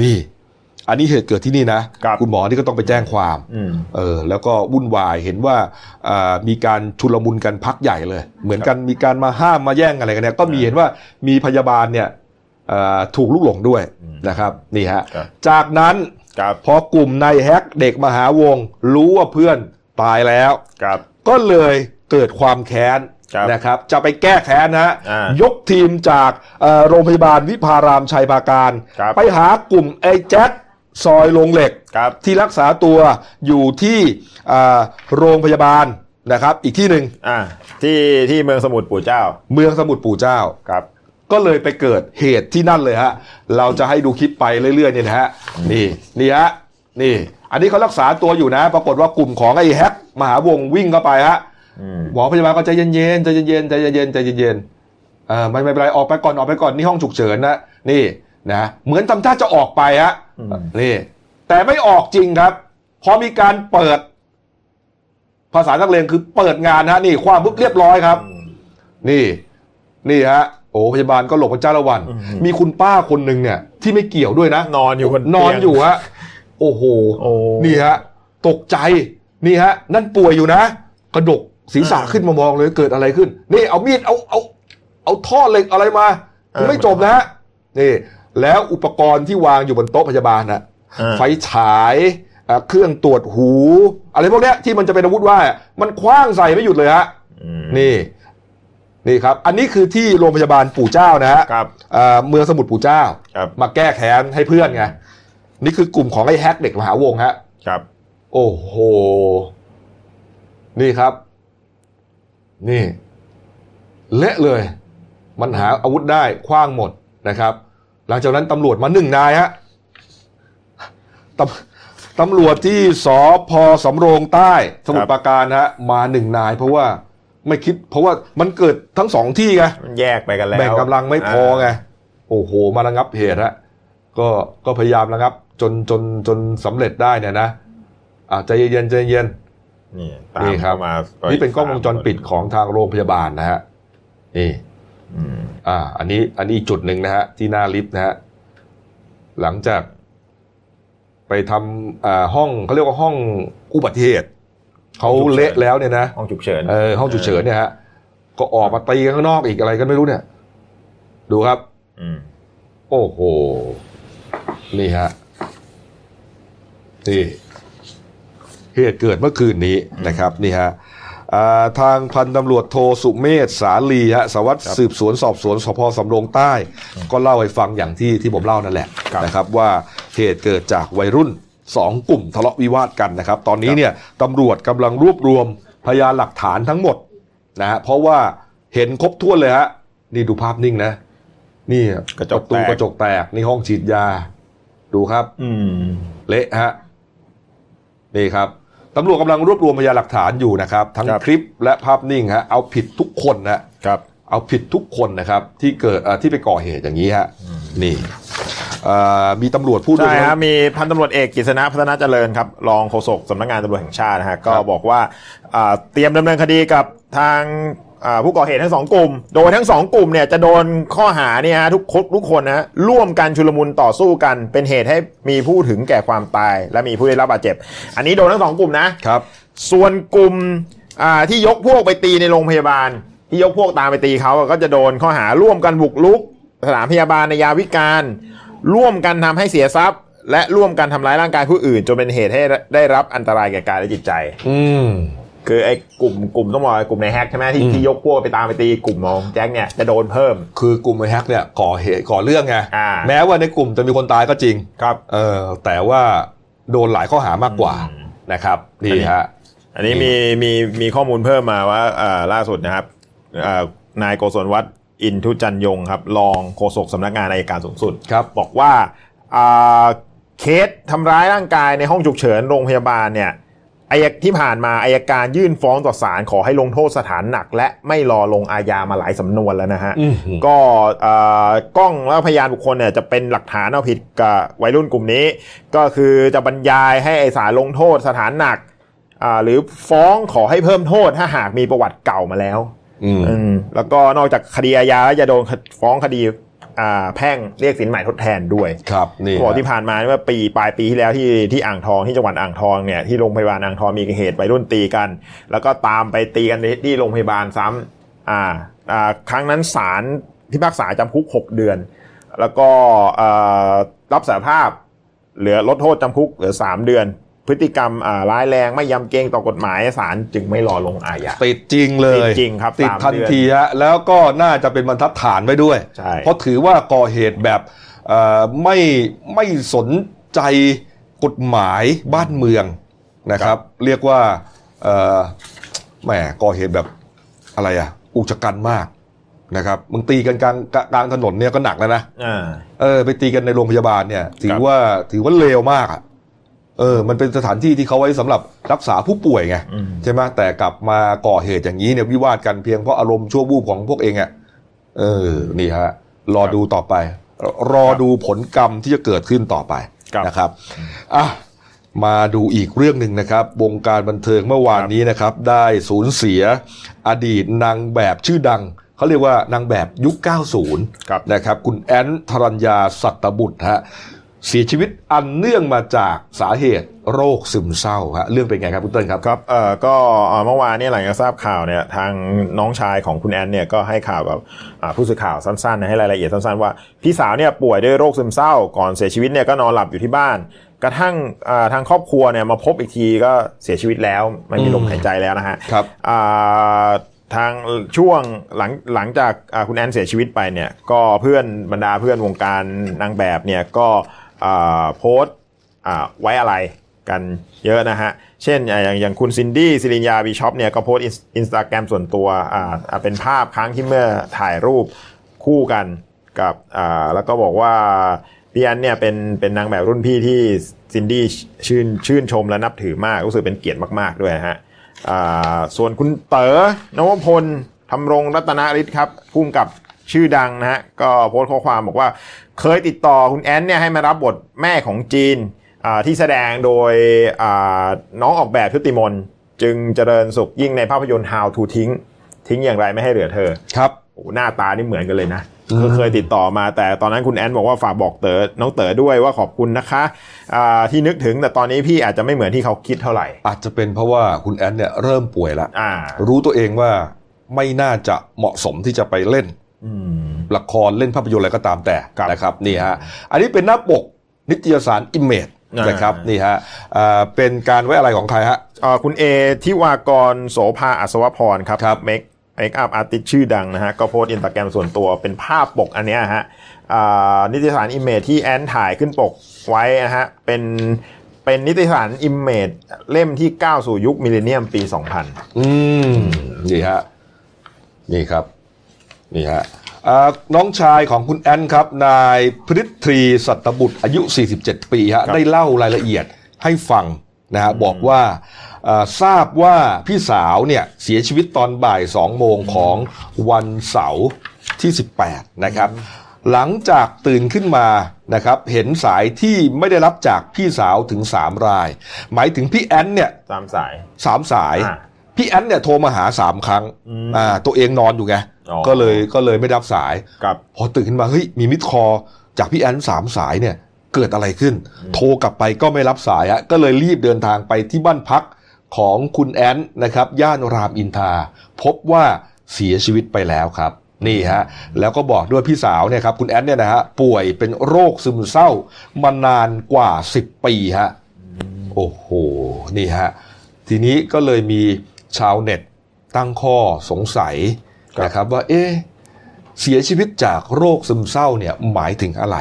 นี่ อันนี้เหตุเกิดที่นี่นะครับณหมอนี่ก็ต้องไปแจ้งความอืมเออ แล้วก็วุ่นวายเห็นว่าอ่ามีการชุลมุนกันพักใหญ่เลย เหมือนกันมีการมาห้ามมาแย่งอะไรกันเนี่ยก็มีเห็นว่ามีพยาบาลเนี่ยอ่าถูกลุกหลงด้วยอืมนะครับ นี่ฮะครับจากนั้นครับพอกลุ่มนายแฮกเด็กมหาวง รู้ว่าเพื่อนตายแล้วครับก็เลยเกิดความแค้นครับ นะครับจะไปแก้แค้นนะฮะอ่ายกทีมจากเอ่อโรงพยาบาลวิพารามชัยปราการครับไปหากลุ่มไอ้แจ็คซอยโรงเหล็กครับที่รักษาตัวอยู่ที่อ่าโรงพยาบาลนะครับ อีกที่หนึ่งอ่าที่ที่เมืองสมุทรปู่เจ้า เมืองสมุทรปู่เจ้าครับ ก็เลยไปเกิดเหตุที่นั่นเลยฮะ เราจะให้ดูคลิปไปเรื่อยๆเนี่ยนะฮะนี่นี่ฮะนี่ อันนี้เขารักษาตัวอยู่นะ ปรากฏว่ากลุ่มของไอ้แฮกมหาวงวิ่งเข้าไปฮะอืม หมอพยาบาลก็ใจเย็นๆใจเย็นๆใจเย็นๆใจเย็นๆเออไม่ไม่เป็นไรออกไปก่อนออกไปก่อนนี่ห้องฉุกเฉินนะนี่นะเหมือนทำท่าจะออกไปฮะอืมนี่ แต่ไม่ออกจริงครับพอมีการเปิด ภาษานักเรียนคือเปิดงานฮะนี่ความปุ๊บเรียบร้อยครับ นี่ นี่ฮะโอ้พยาบาลก็หลบพระเจ้าละวันอืมมีคุณป้าคนหนึ่งเนี่ย ที่ไม่เกี่ยวด้วยนะ นอนอยู่บนนอนเตีงอยู่ฮะโอ้โหโอ้นี่ฮะตกใจ นี่ฮะ นั่นป่วยอยู่นะ กระดก ศีรษะอ่าขึ้นมามองเลยเกิดอะไรขึ้น นี่เอามีดเอาเอาเอาท่อเหล็กอะไรมาเออไม่จบนะฮะนี่ แล้วอุปกรณ์ที่วางอยู่บนโต๊ะพยาบาลนะอ่าไฟฉายอะเครื่องตรวจหู อะไรพวกเนี้ยที่มันจะเป็นอาวุธว่า มันคว้างใส่ไม่หยุดเลยฮะอืมนี่ นี่ครับ อันนี้คือที่โรงพยาบาลปู่เจ้านะฮะครับอ่าเมืองสมุทรปู่เจ้าครับมาแก้แค้นให้เพื่อนไงนี่คือกลุ่มของไอ้แฮกเด็กมหาวงฮะครับ โอ้โห นี่ครับ นี่ เละเลย มันหาอาวุธได้คว้างหมดนะครับ หลังจากนั้นตำรวจมาหนึ่งนายฮะตำตำรวจที่สพสำโรงใต้สมุทรปราการฮะมาหนึ่งนาย เพราะว่าไม่คิด เพราะว่ามันเกิดทั้งสองที่ไงมันแยกไปกันแล้วแบ่งกำลังไม่พอไงโอ้โห มาระงับเหตุฮะก็ก็พยายามระงับ จนจนจนสำเร็จได้เนี่ยนะอ่าใจเย็นๆใจเย็น นี่ตามนี่ครับเข้ามานี่เป็นกล้องวงจรปิดของทางโรงพยาบาลนะฮะนี่ อืม อ่า อันนี้ อันนี้อีกจุดหนึ่งนะฮะที่หน้าลิฟต์นะฮะหลังจาก ไปทำอ่าห้องเขาเรียกว่าห้องอุบัติเหตุเขาเละแล้วเนี่ยนะห้องฉุกเฉินเออห้องฉุกเฉินเนี่ยฮะก็ออกมาตีกันข้างนอกอีกอะไรกันไม่รู้เนี่ย ดูครับ อืมโอ้โห นี่ฮะ นี่ เหตุเกิดเมื่อคืนนี้นะครับนี่ฮะอ่าทางพันตำรวจโทสุเมธสาลีฮะสารวัสดสืบสวนสอบสวนสพสำโรงใต้ ก็เล่าให้ฟังอย่างที่ที่ผมเล่านั่นแหละครับนะครับว่าเหตุเกิดจากวัยรุ่นสองกลุ่มทะเลาะวิวาทกันนะครับ ตอนนี้เนี่ยตำรวจกำลังรวบรวมพยานหลักฐานทั้งหมดนะฮะเพราะว่าเห็นครบถ้วนเลยฮะนี่ดูภาพนิ่งนะ นี่กระจกตูแตกกระจกแตกนี่ห้องฉีดยา ดูครับ อืมเละฮะนี่ครับ ตำรวจกำลังรวบรวมพยานหลักฐานอยู่นะครับ ทั้งครับ คลิปและภาพนิ่งฮะเอาผิดทุกคนนะ ครับ เอาผิดทุกคนนะครับ ที่เกิดเอ่อที่ไปก่อเหตุอย่างนี้ฮะนี่มีตำรวจพูดด้วยใช่ครับมีพันตำรวจเอกกฤษณะพัฒนาเจริญครับรองโฆษกสำนักงานตำรวจแห่งชาตินะฮะก็บอกว่าเตรียมดำเนินคดีกับทาง ผู้ก่อเหตุทั้งสองกลุ่ม โดยทั้งสองกลุ่มเนี่ยจะโดนข้อหาเนี่ยฮะทุกทุกคนนะร่วมกันชุลมุนต่อสู้กัน เป็นเหตุให้มีผู้ถึงแก่ความตาย และมีผู้ได้รับบาดเจ็บ อันนี้โดนทั้งสองกลุ่มนะครับ ส่วนกลุ่มที่ยกพวกไปตีในโรงพยาบาล ที่ยกพวกตามไปตีเขาก็จะโดนข้อหาร่วมกันบุกลุก สถานพยาบาลในยาวิการ ร่วมกันทำให้เสียทรัพย์ และร่วมกันทำร้ายร่างกายผู้อื่นจนเป็นเหตุให้ได้รับอันตรายแก่กายและจิตใจ อืม คือไอ้กลุ่มกลุ่มต้องบอกกลุ่มในแฮกใช่ไหมที่ที่ยกพวกไปตามไปตีกลุ่มของแจ็คเนี่ยจะโดนเพิ่ม คือกลุ่มในแฮกเนี่ยก่อเหตุก่อเรื่องไงแม้ว่าในกลุ่มจะมีคนตายก็จริงครับเออแต่ว่าโดนหลายข้อหามากกว่านะครับนี่ฮะอันนี้มีมีมีข้อมูลเพิ่มมาว่าอ่าล่าสุดนะครับอ่านายโกศลวัฒน์อินทุจันยงครับรองโฆษกสำนักงานอายการสูงสุดครับบอกว่าอ่าเคสทำร้ายร่างกายในห้องฉุกเฉินโรงพยาบาลเนี่ย อายที่ผ่านมาอายการยื่นฟ้องต่อศาลขอให้ลงโทษสถานหนัก และไม่รอลงอาญามาหลายสำนวนแล้วนะฮะ ก็กล้องและพยานบุคคลเนี่ยจะเป็นหลักฐานเอาผิดกับวัยรุ่นกลุ่มนี้ ก็คือจะบรรยายให้ไอศาลลงโทษสถานหนักหรือฟ้องขอให้เพิ่มโทษถ้าหากมีประวัติเก่ามาแล้วแล้วก็นอกจากคดีอาญาจะโดนฟ้องคดี แพ่งเรียกสินใหม่ทดแทนด้วยครับนี่บอกที่ผ่านมาเมื่อปีปลายปีที่แล้วที่ที่อ่างทองที่จังหวัดอ่างทองเนี่ยที่โรงพยาบาลอ่างทองมีเหตุวัยรุ่นตีกัน แล้วก็ตามไปตีกันที่โรงพยาบาลซ้ำอ่าอ่าครั้งนั้นศาลพิพากษาจำคุกหกเดือน แล้วก็รับสารภาพเหลือลดโทษจำคุกเหลือสามเดือน พฤติกรรมร้ายแรงไม่ยำเกรงต่อกฎหมายศาลจึงไม่รอลงอาญาติดจริงเลยติดจริงครับติดทันทีฮะแล้วก็น่าจะเป็นบรรทัดฐานไว้ด้วย เพราะถือว่าก่อเหตุแบบไม่ไม่สนใจกฎหมายบ้านเมืองนะครับ เรียกว่าแหมก่อเหตุแบบอะไรอะอุกชะกันมากนะครับมึงตีกันกลางกลางถนนเนี่ยก็หนักแล้วนะเออไปตีกันในโรงพยาบาลเนี่ย ถือว่าถือว่าเลวมากอะ เออ มันเป็นสถานที่ที่เขาไว้สำหรับรักษาผู้ป่วยไงใช่ไหมแต่กลับมาก่อเหตุอย่างนี้เนี่ยวิวาทกันเพียงเพราะอารมณ์ชั่ววูบของพวกเองอะเออ นี่ฮะ รอดูต่อไป รอดูผลกรรมที่จะเกิดขึ้นต่อไปนะครับอะมาดูอีกเรื่องหนึ่งนะครับ วงการบันเทิงเมื่อวานนี้นะครับ ได้สูญเสียอดีตนางแบบชื่อดังเขาเรียกว่านางแบบยุค 90 นะครับ คุณแอนทรัญญาสัตบุตรฮะ เสียชีวิตอันเนื่องมาจากสาเหตุโรคซึมเศร้าฮะเรื่องเป็นไงครับคุณเติ้ลครับครับเอ่อก็เมื่อวานนี้หลังจากทราบข่าวเนี่ยทางน้องชายของคุณแอนเนี่ยก็ให้ข่าวกับผู้สื่อข่าวสั้นๆ ให้รายละเอียดสั้นๆ ว่าพี่สาวเนี่ยป่วยด้วยโรคซึมเศร้า ก่อนเสียชีวิตเนี่ยก็นอนหลับอยู่ที่บ้าน กระทั่งทางครอบครัวเนี่ยมาพบอีกทีก็เสียชีวิตแล้วไม่มีลมหายใจแล้วนะฮะครับทางช่วงหลังหลังจากคุณแอนเสียชีวิตไปเนี่ยก็เพื่อนบรรดาเพื่อนวงการนางแบบเนี่ยก็ โพสต์ไว้อาลัยกันเยอะนะฮะ เช่นอย่างอย่างคุณซินดี้สิรินยาบิชอพเนี่ยก็โพสต์อินสตาแกรมส่วนตัวอ่าเป็นภาพครั้งที่เมื่อถ่ายรูปคู่กันกับอ่าแล้วก็บอกว่าพี่แอนเนี่ยเป็นเป็นนางแบบรุ่นพี่ที่ซินดี้ชื่นชื่นชมและนับถือมากรู้สึกเป็นเกียรติมาก ๆ ด้วยฮะอ่าส่วนคุณเต๋อนวพลทำรงรัตนฤทธิ์ครับพุ่มกับ ชื่อดังนะฮะก็โพสต์ข้อความบอกว่า เคยติดต่อคุณแอนเนี่ยให้มารับบทแม่ของจีนที่แสดงโดยน้องออกแบบชุติมนจึงเจริญสุขยิ่งในภาพยนตร์ How to ทิ้ง ทิ้งอย่างไรไม่ให้เหลือเธอ ครับโอ้หน้าตานี่เหมือนกันเลยนะก็เคยติดต่อมาแต่ตอนนั้นคุณแอนบอกว่าฝากบอกเต๋อน้องเต๋อด้วยว่าขอบคุณนะคะที่นึกถึงแต่ตอนนี้พี่อาจจะไม่เหมือนที่เขาคิดเท่าไหร่ อาจจะเป็นเพราะว่าคุณแอนเนี่ยเริ่มป่วยแล้วรู้ตัวเองว่าไม่น่าจะเหมาะสมที่จะไปเล่น ละครเล่นภาพยนตร์อะไรก็ตามแต่นะครับนี่ฮะอันนี้เป็นหน้าปกนิตยสาร Image นะครับนี่ฮะเป็นการไว้อาลัยของใครฮะคุณเอทิวากรโสภาอัศวพรครับรบเมค makeup artist ชื่อดังนะฮะก็โพสต์อินสตาแกรมส่วนตัวเป็นภาพปกอันนี้ฮะนิตยสาร Image ที่แอนถ่ายขึ้นปกไว้นะฮะเป็นเป็นนิตยสาร Image เล่มที่ก้าวสู่ยุค millennium ปี 2000 อืมนี่ฮะนี่ครับ นี่ฮะน้องชายของคุณแอนครับ นายพฤทรีสัตบุตรอายุ 47 ปีฮะได้เล่ารายละเอียดให้ฟังนะฮะบอกว่าทราบว่าพี่สาวเนี่ยเสียชีวิตตอนบ่าย 2 โมงของวันเสาร์ที่ 18 นะครับ หลังจากตื่นขึ้นมานะครับเห็นสายที่ไม่ได้รับจากพี่สาวถึงสามราย หมายถึงพี่แอนเนี่ยตามสายสามสายอ่าพี่แอนเนี่ยโทรมาหาสามครั้งอืมอ่าตัวเองนอนอยู่ไงอ๋อ ก็เลยก็เลยไม่รับสายกับพอตื่นขึ้นมาเฮ้ยมีมิดคอจากพี่แอนสามสายเนี่ยเกิดอะไรขึ้น โทรกลับไปก็ไม่รับสายฮะก็เลยรีบเดินทางไปที่บ้านพักของคุณแอนนะครับย่านรามอินทราพบว่าเสียชีวิตไปแล้วครับนี่ฮะแล้วก็บอกด้วยพี่สาวเนี่ยครับคุณแอนเนี่ยนะฮะป่วยเป็นโรคซึมเศร้ามานานกว่า 10 ปีฮะโอ้โหนี่ฮะทีนี้ก็เลยมีชาวเน็ตตั้งข้อสงสัย นะครับว่าเอ๊ะเสียชีวิตจากโรคซึมเศร้าเนี่ยหมายถึงอะไร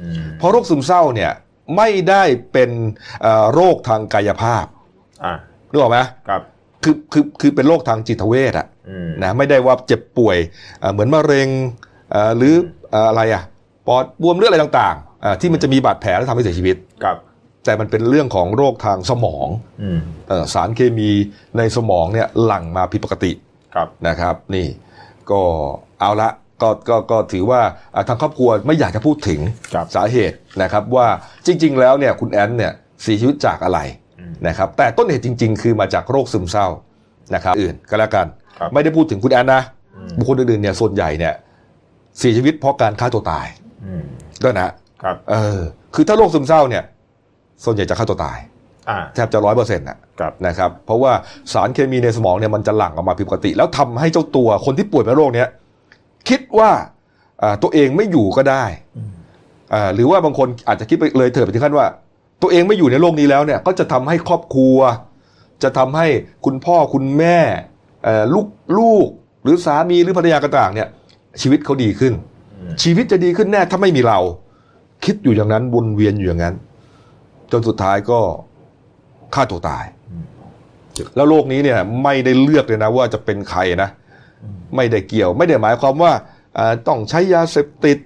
อืมเพราะโรคซึมเศร้าเนี่ยไม่ได้เป็นเอ่อโรคทางกายภาพอ่านึกออกไหมกับคือคือคือเป็นโรคทางจิตเวชอะอืมนะไม่ได้ว่าเจ็บป่วยเอ่อเหมือนมะเร็งเอ่อหรือเอ่ออะไรอะปอดบวมเลือดอะไรต่างๆอ่าที่มันจะมีบาดแผลแล้วทำให้เสียชีวิตกับ แต่มันเป็นเรื่องของโรคทางสมองอืมเอ่อสารเคมีในสมองเนี่ยหลั่งมาผิดปกติ กับนะครับ นี่ก็เอาละก็ก็ก็ถือว่าอ่าทางครอบครัวไม่อยากจะพูดถึงกับสาเหตุนะครับว่าจริง ๆ แล้วเนี่ยคุณแอนเนี่ยเสียชีวิตจากอะไรอืมนะครับแต่ต้นเหตุจริง ๆ คือมาจากโรคซึมเศร้านะครับอื่นก็แล้วกันครับไม่ได้พูดถึงคุณแอนนะอืมบุคคลอื่นๆเนี่ยส่วนใหญ่เนี่ยเสียชีวิตเพราะการฆ่าตัวตายอืมด้วยนะครับเออคือถ้าโรคซึมเศร้าเนี่ย ส่วนใหญ่จะฆ่าตัวตายอ่า แทบจะร้อยเปอร์เซ็นต์นะครับนะครับเพราะว่าสารเคมีในสมองเนี่ยมันจะหลั่งออกมาผิดปกติ แล้วทำให้เจ้าตัวคนที่ป่วยเป็นโรคเนี้ยคิดว่าอ่าตัวเองไม่อยู่ก็ได้อ่าหรือว่าบางคนอาจจะคิดไปเลยเถิดไปถึงขั้นว่า ตัวเองไม่อยู่ในโลกนี้แล้วเนี่ยก็จะทำให้ครอบครัว จะทำให้คุณพ่อคุณแม่เอ่อลูกลูกหรือสามีหรือภรรยาต่างๆเนี่ยชีวิตเขาดีขึ้นอืมชีวิตจะดีขึ้นแน่ถ้าไม่มีเรา คิดอยู่อย่างนั้นวนเวียนอยู่อย่างนั้น จนสุดท้ายก็ ฆ่าตัวตาย แล้วโลกนี้เนี่ยไม่ได้เลือกเลยนะว่าจะเป็นใครนะ ไม่ได้เกี่ยว ไม่ได้หมายความว่าอ่าต้องใช้ยาเสพติด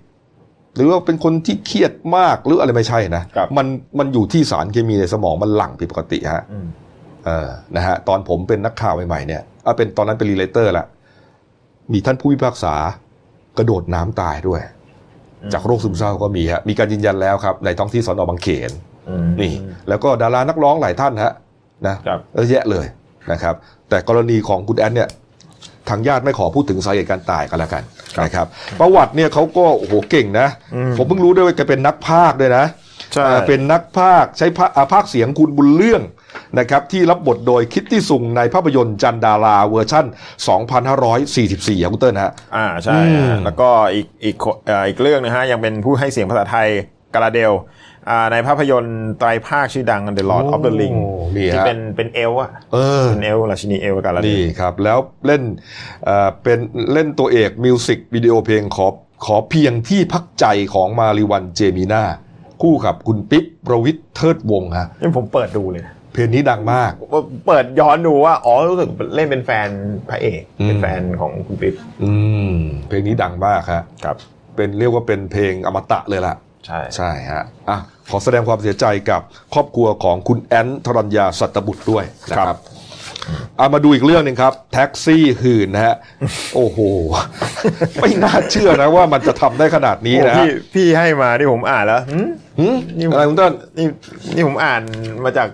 หรือว่าเป็นคนที่เครียดมากหรืออะไรไม่ใช่นะครับมันมันอยู่ที่สารเคมีในสมองมันหลั่งผิดปกติฮะอืมเออนะฮะตอนผมเป็นนักข่าวใหม่ๆเนี่ยอะเป็นตอนนั้นเป็น rewriter ละมีท่านผู้พิพากษากระโดดน้ำตายด้วย จากโรคซึมเศร้าก็มีฮะมีการยืนยันแล้วครับ ในท้องที่สอนอบางเขนอืม นี่ แล้วก็ดารานักร้องหลายท่านฮะนะครับเยอะแยะเลยนะครับ แต่กรณีของคุณแอนเนี่ยทางญาติไม่ขอพูดถึงสาเหตุการตายกันแล้วกันนะครับ ประวัติเนี่ยเขาก็โอ้โหเก่งนะอืมผมเพิ่งรู้ด้วยว่าแกเป็นนักพากย์ด้วยนะใช่เอ่อเป็นนักพากย์ใช้พาอ่าพากย์เสียงคุณบุญเรื่องนะครับที่รับบทโดยคิตตี้ซุงในภาพยนตร์จันดาราเวอร์ชั่น 2544ครับคุณเติ้ลฮะอ่าใช่อืมฮะแล้วก็อีกอีกคนเอ่ออีกเรื่องนะฮะยังเป็นผู้ให้เสียงภาษาไทยกาลาเดลอ่า ในภาพยนตร์ไตรภาคชื่อดัง The Lord of the Ring โอ้นี่ที่ฮะเป็นเป็นเอลอะเออเป็นเอลราชินีเอลกาลาเดลนี่ครับ แล้วเล่นเอ่อเป็นเล่นตัวเอกมิวสิกวิดีโอเพลงขอขอเพียงที่พักใจของมาริวันเจมีนาคู่กับคุณปิ๊บประวิทย์เทิดวงศ์ฮะนี่ผมเปิดดูเลยเพลงนี้ดังมาก เปิดย้อนดูว่า อ๋อ รู้สึกเล่นเป็นแฟนพระเอกอืมเป็นแฟนของคุณปิ๊บอืมเพลงนี้ดังมากฮะครับ เป็นเรียกว่าเป็นเพลงอมตะเลยล่ะ ใช่ใช่ฮะอะขอแสดงความเสียใจกับครอบครัวของคุณแอนทรัญญาสัตบุตรด้วยนะครับเอามาดูอีกเรื่องหนึ่งครับ แท็กซี่หื่นนะฮะโอ้โห ไม่น่าเชื่อนะว่ามันจะทำได้ขนาดนี้โอ้นะฮะพี่พี่ให้มาที่ผมอ่านแล้วหืมหืมนี่อะไรคุณต้นนี่นี่ผมอ่านมาจาก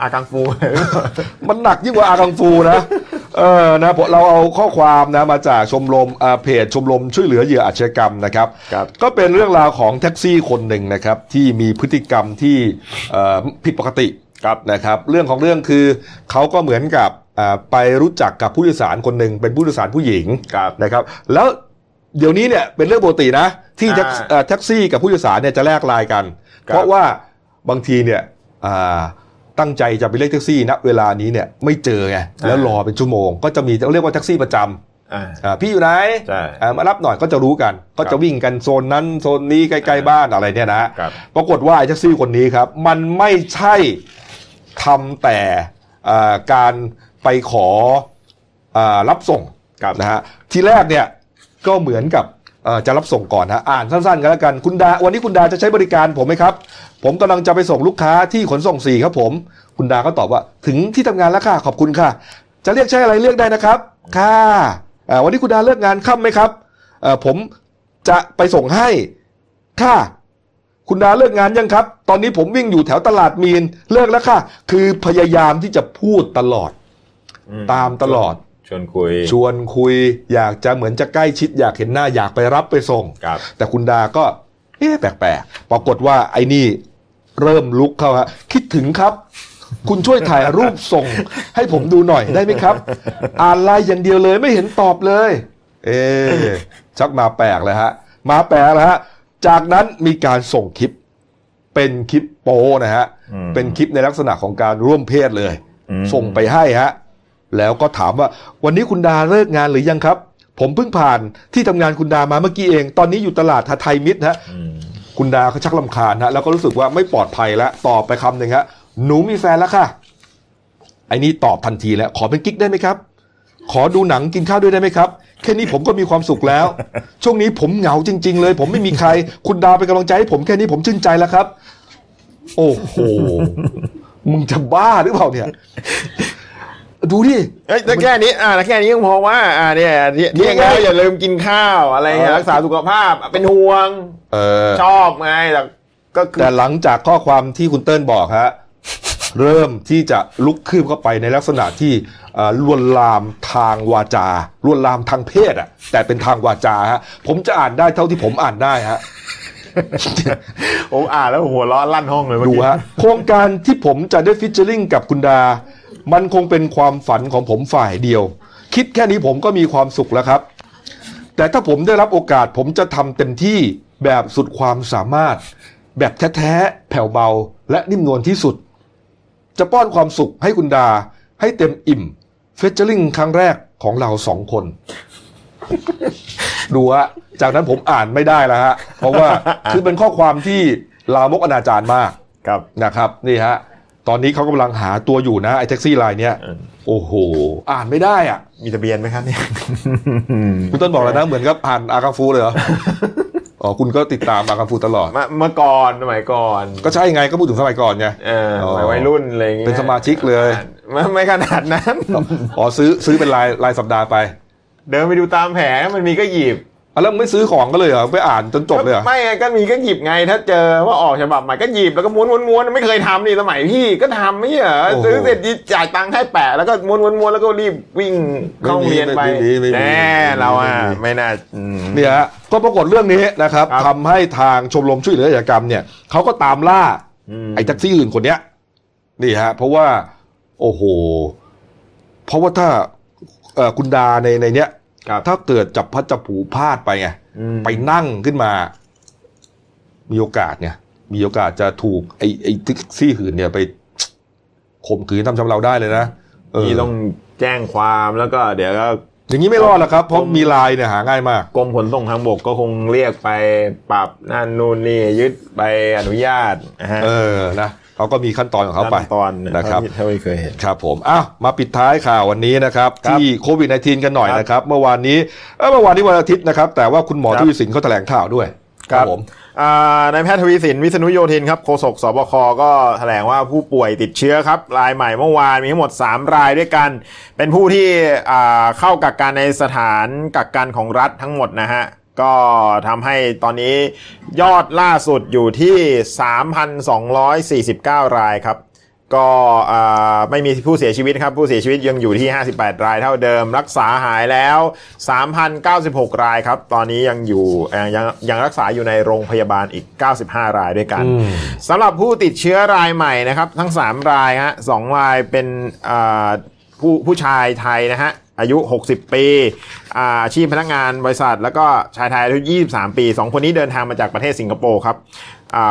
อากังฟู มันหนักยิ่งกว่าอากังฟูนะ เออนะผมเราเอาข้อความนะมาจากชมรมอ่าเพจชมรมช่วยเหลือเหยื่ออาชญากรรมนะครับครับ ก็เป็นเรื่องราวของแท็กซี่คนหนึ่งนะครับ ที่มีพฤติกรรมที่เอ่อผิดปกติครับนะครับ เรื่องของเรื่องคือเขาก็เหมือนกับอ่าไปรู้จักกับผู้โดยสารคนหนึ่งเป็นผู้โดยสารผู้หญิงครับนะครับ แล้วเดี๋ยวนี้เนี่ยเป็นเรื่องปกตินะ ที่แท็กอ่าเอ่อแท็กซี่กับผู้โดยสารเนี่ยจะแลกไลน์กันครับเพราะว่าบางทีเนี่ยอ่า ตั้งใจจะไปเรียกแท็กซี่ณเวลานี้เนี่ยไม่เจอไงแล้วรอเป็นชั่วโมง ก็จะมีเรียกว่าแท็กซี่ประจำอ่าอ่าพี่อยู่ไหนใช่อ่ามารับหน่อยก็จะรู้กัน ก็ครัจะบวิ่งกันโซนนั้นโซนนี้ใกล้ๆบ้านอะไรเนี่ยนะครับปรากฏว่าไอ้แท็กซี่คนนี้ครับ มันไม่ใช่ทำแต่อ่าการไปขออารับส่งครับนะฮะทีแรกเนี่ยก็เหมือนกับเอ่อจะรับส่งก่อนฮะอ่านสั้นๆกันแล้วกันคุณดาวันนี้คุณดาจะใช้บริการผมไหมครับ ผมกำลังจะไปส่งลูกค้าที่ขนส่งสี่ครับผม คุณดาก็ตอบว่า ถึงที่ทำงานแล้วค่ะขอบคุณค่ะ จะเรียกใช้อะไรเรียกได้นะครับ ค่ะอ่าวันนี้คุณดาเลิกงานค่ำไหมครับเอ่อผมจะไปส่งให้ ค่ะ คุณดาเลิกงานยังครับ ตอนนี้ผมวิ่งอยู่แถวตลาดมีนเลิกแล้วค่ะ คือพยายามที่จะพูดตลอดอืมตามตลอดชวนคุย ชวนคุย อยากจะเหมือนจะใกล้ชิดอยากเห็นหน้าอยากไปรับไปส่งครับแต่คุณดาก็เอ๊ะแปลกๆ ปรากฏว่าไอ้นี่ เริ่มลุกเข้าฮะคิดถึงครับ คุณช่วยถ่ายรูปส่ง ให้ผมดูหน่อยได้ไหมครับ อ่านไลน์อย่างเดียวเลยไม่เห็นตอบเลย เอ๊ะชักมาแปลกเลยฮะ มาแปลกแล้วฮะ จากนั้นมีการส่งคลิป เป็นคลิปโป้นะฮะอืมเป็นคลิปในลักษณะของการร่วมเพศเลยอืมส่งไปให้ฮะ แล้วก็ถามว่า วันนี้คุณดาเลิกงานหรือยังครับ ผมเพิ่งผ่านที่ทำงานคุณดามาเมื่อกี้เอง ตอนนี้อยู่ตลาดไทยมิตรฮะอืม คุณดาเขาชักลำคาญฮะแล้วก็รู้สึกว่าไม่ปลอดภัยแล้วตอบไปคำหนึ่งฮะหนูมีแฟนแล้วค่ะไอ้นี่ตอบทันทีแล้ว ขอเป็นกิ๊กได้ไหมครับ ขอดูหนังกินข้าวด้วยได้ไหมครับ แค่นี้ผมก็มีความสุขแล้ว ช่วงนี้ผมเหงาจริง ๆ เลย ผมไม่มีใคร คุณดาเป็นกำลังใจให้ผมแค่นี้ผมชื่นใจแล้วครับ โอ้โหมึงจะบ้าหรือเปล่าเนี่ย ดูดิเอ้ยแต่แค่นี้ อ่าแต่แค่นี้ยังพอว่า อ่าเนี่ยที่ที่นี่ไงแล้วอย่าลืมกินข้าวอะไรเงี้ยรักษาสุขภาพเป็นห่วง เออชอบไงแต่ก็คือแต่หลังจากข้อความที่คุณเติ้ลบอกฮะเริ่มที่จะลุกคืบเข้าไปในลักษณะที่เอ่อลวนลามทางวาจาลวนลามทางเพศอะ แต่เป็นทางวาจาฮะผมจะอ่านได้เท่าที่ผมอ่านได้ฮะผมอ่านแล้วหัวเราะลั่นห้องเลยเมื่อดูกี้ฮะโครงการที่ผมจะได้ฟิชเชอริงกับคุณดา มันคงเป็นความฝันของผมฝ่ายเดียว คิดแค่นี้ผมก็มีความสุขแล้วครับ แต่ถ้าผมได้รับโอกาสผมจะทำเต็มที่ แบบสุดความสามารถ แบบแท้ๆแผ่วเบาและนิ่มนวลที่สุด จะป้อนความสุขให้คุณดาให้เต็มอิ่ม เฟเจอริงครั้งแรกของเราสองคน ดูฮะจากนั้นผมอ่านไม่ได้แล้วฮะเพราะว่าคือเป็นข้อความที่ลามกอนาจารมากครับนะครับ นี่ฮะตอนนี้เขากำลังหาตัวอยู่นะไอ้แท็กซี่ไลน์เนี้ยเออโอ้โห อ่านไม่ได้อะ มีทะเบียนไหมครับเนี่ยคุณต้นบอกแล้วนะเหมือนกับอ่านอากาฟูเลยเหรอ อ๋อคุณก็ติดตามอากาฟูตลอดมาเมื่อก่อนสมัยก่อน ก็ใช่ไงก็พูดถึงสมัยก่อนไงเออสมัยวัยรุ่นอะไรอย่างเงี้ยเป็นสมาชิกเลยไม่ไม่ขนาดนั้น อ๋อซื้อซื้อเป็นรายรายสัปดาห์ไป เดินไปดูตามแผงมันมีก็หยิบอะ แล้วมึงไม่ซื้อของก็เลยเหรอไปอ่านจนจบเลยเหรอไม่ไงก็มีก็หยิบไง ถ้าเจอว่าออกฉบับใหม่ก็หยิบแล้วก็ม้วนม้วนม้วนไม่เคยทำนี่สมัยพี่ก็ทำไม่ใช่เหรอซื้อเสร็จจ่ายตังค์ให้แปะแล้วก็ม้วนม้วนม้วนแล้วก็รีบวิ่งเข้าโรงเรียนไปไม่มีไม่มีแน่เราอะไม่น่าอืมเนี่ยฮะก็ปรากฏเรื่องนี้นะครับครับทำให้ทางชมรมช่วยเหลืออาชญากรรมเนี่ยเขาก็ตามล่าอืมไอ้แท็กซี่อื่นคนเนี้ยนี่ฮะ เพราะว่า โอ้โห เพราะว่าถ้าเอ่อคุณดาในในเนี้ยครับ ถ้าเกิดจับพัดจับผูพลาดไปไงอืมไปนั่งขึ้นมา มีโอกาสเนี่ย มีโอกาสจะถูกไอ้ไอ้แท็กซี่หื่นเนี่ยไปข่มขืนทำชำเราได้เลยนะเออนี่ต้องแจ้งความแล้วก็ เดี๋ยวก็อย่างนี้ไม่รอดหรอกครับเพราะมีลายเนี่ยหาง่ายมากกรมขนส่งทางบกก็คงเรียกไปปรับนั่นนู่นนี่ยึดใบอนุญาตนะฮะเออนะ เขาก็มีขั้นตอนของเขาไปขั้นตอนนะครับเท่าที่เคยเห็นครับผมอ้าวมาปิดท้ายข่าววันนี้นะครับครับที่โควิด -19 กันหน่อยนะครับ เมื่อวานนี้เอ้อเมื่อวานนี้วันอาทิตย์นะครับ แต่ว่าคุณหมอครับทวีสินเขาแถลงข่าวด้วยผมอ่านายแพทย์ทวีสินวิษณุโยธินครับโฆษกสบคก็แถลงว่าผู้ป่วยติดเชื้อครับ รายใหม่เมื่อวานมีทั้งหมด 3 รายด้วยกัน เป็นผู้ที่อ่าเข้ากักกันในสถานกักกันของรัฐทั้งหมดนะฮะ ก็ทำให้ตอนนี้ยอดล่าสุดอยู่ที่ 3,249 รายครับ ก็อ่าไม่มีผู้เสียชีวิตครับ ผู้เสียชีวิตยังอยู่ที่ 58 รายเท่าเดิม รักษาหายแล้ว 3,096 รายครับ ตอนนี้ยังอยู่เอ่อยังยังรักษาอยู่ในโรงพยาบาลอีก 95 รายด้วยกันอืมสำหรับผู้ติดเชื้อรายใหม่นะครับ ทั้ง 3 รายฮะสองรายเป็นอ่า ผู้ผู้ชายไทยนะฮะอายุ 60 ปีอาชีพพนักงานบริษัท แล้วก็ชายไทยอายุ 23 ปี 2 คนนี้เดินทางมาจากประเทศสิงคโปร์ครับ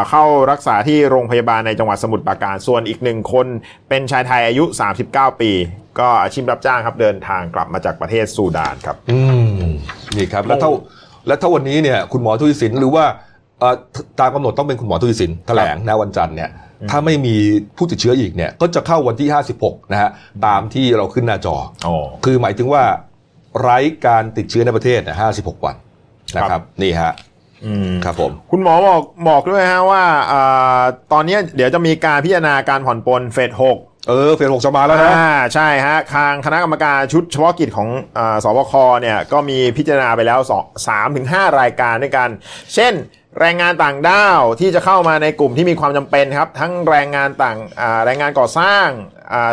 เข้ารักษาที่โรงพยาบาลในจังหวัดสมุทรปราการ ส่วนอีกหนึ่งคนเป็นชายไทยอายุ 39 ปี ก็อาชีพรับจ้างครับเดินทางกลับมาจากประเทศซูดานครับ อืมนี่ครับ แล้วเท่าแล้วถ้าวันนี้เนี่ยคุณหมอทวีสินหรือว่าตามกำหนดต้องเป็นคุณหมอทวีสินแถลงนะวันจันทร์เนี่ย ถ้าไม่มีผู้ติดเชื้ออีกเนี่ยก็จะเข้าวันที่ 56 นะฮะตามที่เราขึ้นหน้าจออ๋อคือหมายถึงว่าไร้การติดเชื้อในประเทศเนี่ย56 วันนะคครัรับบนี่ฮะอืมครับผมคุณหมอบอกบอกด้วยฮะว่าอาตอนนี้เดี๋ยวจะมีการพิจารณาการผ่อนปลนเฟสหกเออเฟสหกจะมาแล้วนะอ่าใช่ฮะทางคณะกรรมการชุดเฉพาะกิจของอาสบคเนี่ยก็มีพิจารณาไปแล้ว2 3ถึง5รายการด้วยกัน เช่น แรงงานต่างด้าวที่จะเข้ามาในกลุ่มที่มีความจำเป็นครับ ทั้งแรงงานต่างแรงงานก่อสร้าง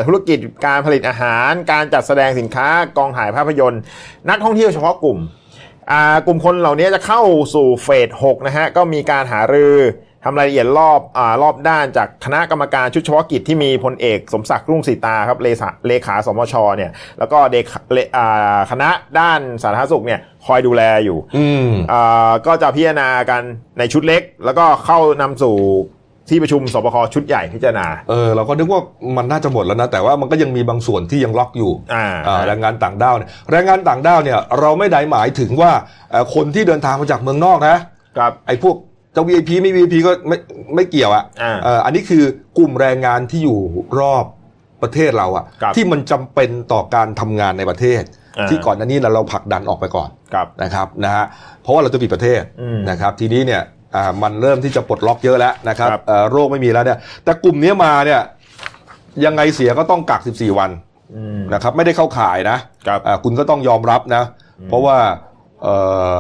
ธุรกิจการผลิตอาหาร การจัดแสดงสินค้ากองถ่ายภาพยนตร์ นักท่องเที่ยวเฉพาะกลุ่มกลุ่มคนเหล่านี้จะเข้าสู่เฟส6นะฮะก็มีการหารือ ทำรายละเอียดรอบอารอบด้านจากคณะกรรมการชุดเฉพาะกิจที่มีพลเอกสมศักดิ์รุ่งสีตาครับเลขาเลขาสมชเนี่ยแล้วก็เด็กเลอ่าคณะด้านสาธารณสุขเนี่ยคอยดูแลอยู่อืมอ่าก็จะพิจารณากันในชุดเล็ก แล้วก็เข้านำสู่ที่ประชุมสบคชุดใหญ่พิจารณา เออเราก็นึกว่ามันน่าจะหมดแล้วนะ แต่ว่ามันก็ยังมีบางส่วนที่ยังล็อกอยู่อ่าอ่าแรงงานต่างด้าวเนี่ยแรงงานต่างด้าวเนี่ยเราไม่ได้หมายถึงว่าเอ่อคนที่เดินทางมาจากเมืองนอกนะครับไอ้พวก จะ VIP ไม่ VIP ก็ไม่ไม่เกี่ยวอะอ่าเอ่ออันนี้คือกลุ่มแรงงานที่อยู่รอบประเทศเราอะครับที่มันจำเป็นต่อการทำงานในประเทศ อ่าที่ก่อนหน้านี้เราผลักดันออกไปก่อนครับนะครับนะฮะเพราะว่าเราจะปิดประเทศอืมนะครับ ทีนี้เนี่ยอ่ามันเริ่มที่จะปลดล็อกเยอะแล้วนะครับครับ เอ่อโรคไม่มีแล้วเนี่ยแต่กลุ่มเนี้ยมาเนี่ยยังไงเสียก็ต้องกัก 14 วัน อืม นะครับไม่ได้เข้าข่ายนะครับ อ่าคุณก็ต้องยอมรับนะ เพราะว่าเอ่อ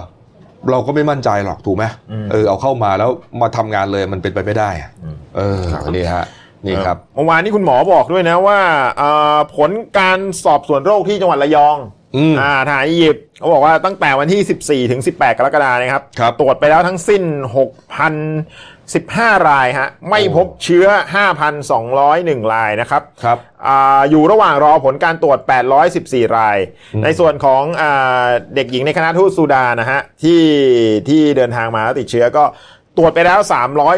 เราก็ไม่มั่นใจหรอกถูกไหมอืมเออเอาเข้ามาแล้วมาทำงานเลยมันเป็นไปไม่ได้อะอืมเออนี่ฮะนี่ครับเมื่อวานนี้คุณหมอบอกด้วยนะว่าเอ่อผลการสอบสวนโรคที่จังหวัดระยองอืมอ่าทหารอียิปต์เขาบอกว่าตั้งแต่วันที่ 14 ถึง 18 กรกฎาคมนะครับครับตรวจไปแล้วทั้งสิ้น 6,015 รายฮะไม่โอ้พบเชื้อ 5,201 รายนะครับครับอาอยู่ระหว่างรอผลการตรวจ 814 ราย ในส่วนของอาเด็กหญิงในคณะทูตซูดานนะฮะที่ที่เดินทางมาแล้วติดเชื้อก็ ตรวจไปแล้ว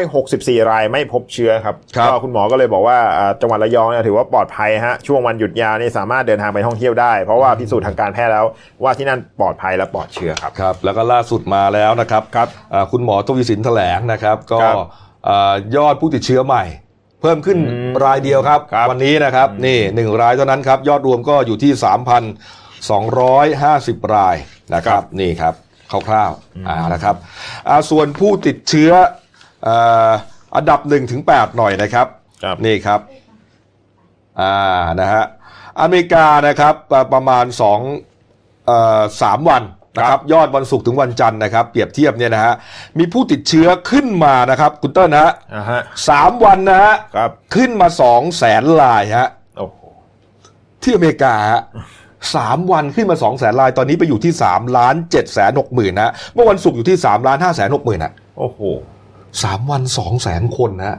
364 รายไม่พบเชื้อครับครับ ก็คุณหมอก็เลยบอกว่าอ่าจังหวัดระยองเนี่ยถือว่าปลอดภัยฮะช่วงวันหยุดยาวนี่สามารถเดินทางไปท่องเที่ยวได้ เพราะว่าพิสูจน์ทางการแพทย์แล้วว่าที่นั่นปลอดภัยและปลอดเชื้อครับ ครับแล้วก็ล่าสุดมาแล้วนะครับครับอ่าคุณหมอทวีสินแถลงนะครับ ก็ครับอ่ายอดผู้ติดเชื้อใหม่ เพิ่มขึ้นอืมรายเดียวครับ ครับ วันนี้นะครับนี่หนึ่งรายเท่านั้นครับ ยอดรวมก็อยู่ที่ 3,250 รายนะครับนี่ครับ คร่าวๆอ่านะครับอ่าส่วนผู้ติดเชื้ออ่าอันดับ1ถึง8หน่อยนะครับครับนี่ครับอ่านะฮะอเมริกานะครับอ่าประมาณ2เอ่อสามวันนะครับยอดวันศุกร์ถึงวันจันทร์นะครับ เปรียบเทียบเนี่ยนะฮะมีผู้ติดเชื้อขึ้นมานะครับคุณเต้นนะฮะอ่าฮะสามวันนะฮะครับขึ้นมาสองแสนลายฮะโอ้โหที่อเมริกาฮะ สามวันขึ้นมาสองแสนลายตอนนี้ไปอยู่ที่สามล้านเจ็ดแสนหกหมื่นนะเมื่อวันศุกร์อยู่ที่สามล้านห้าแสนหกหมื่นนะโอ้โหสามวันสองแสนคนนะฮะ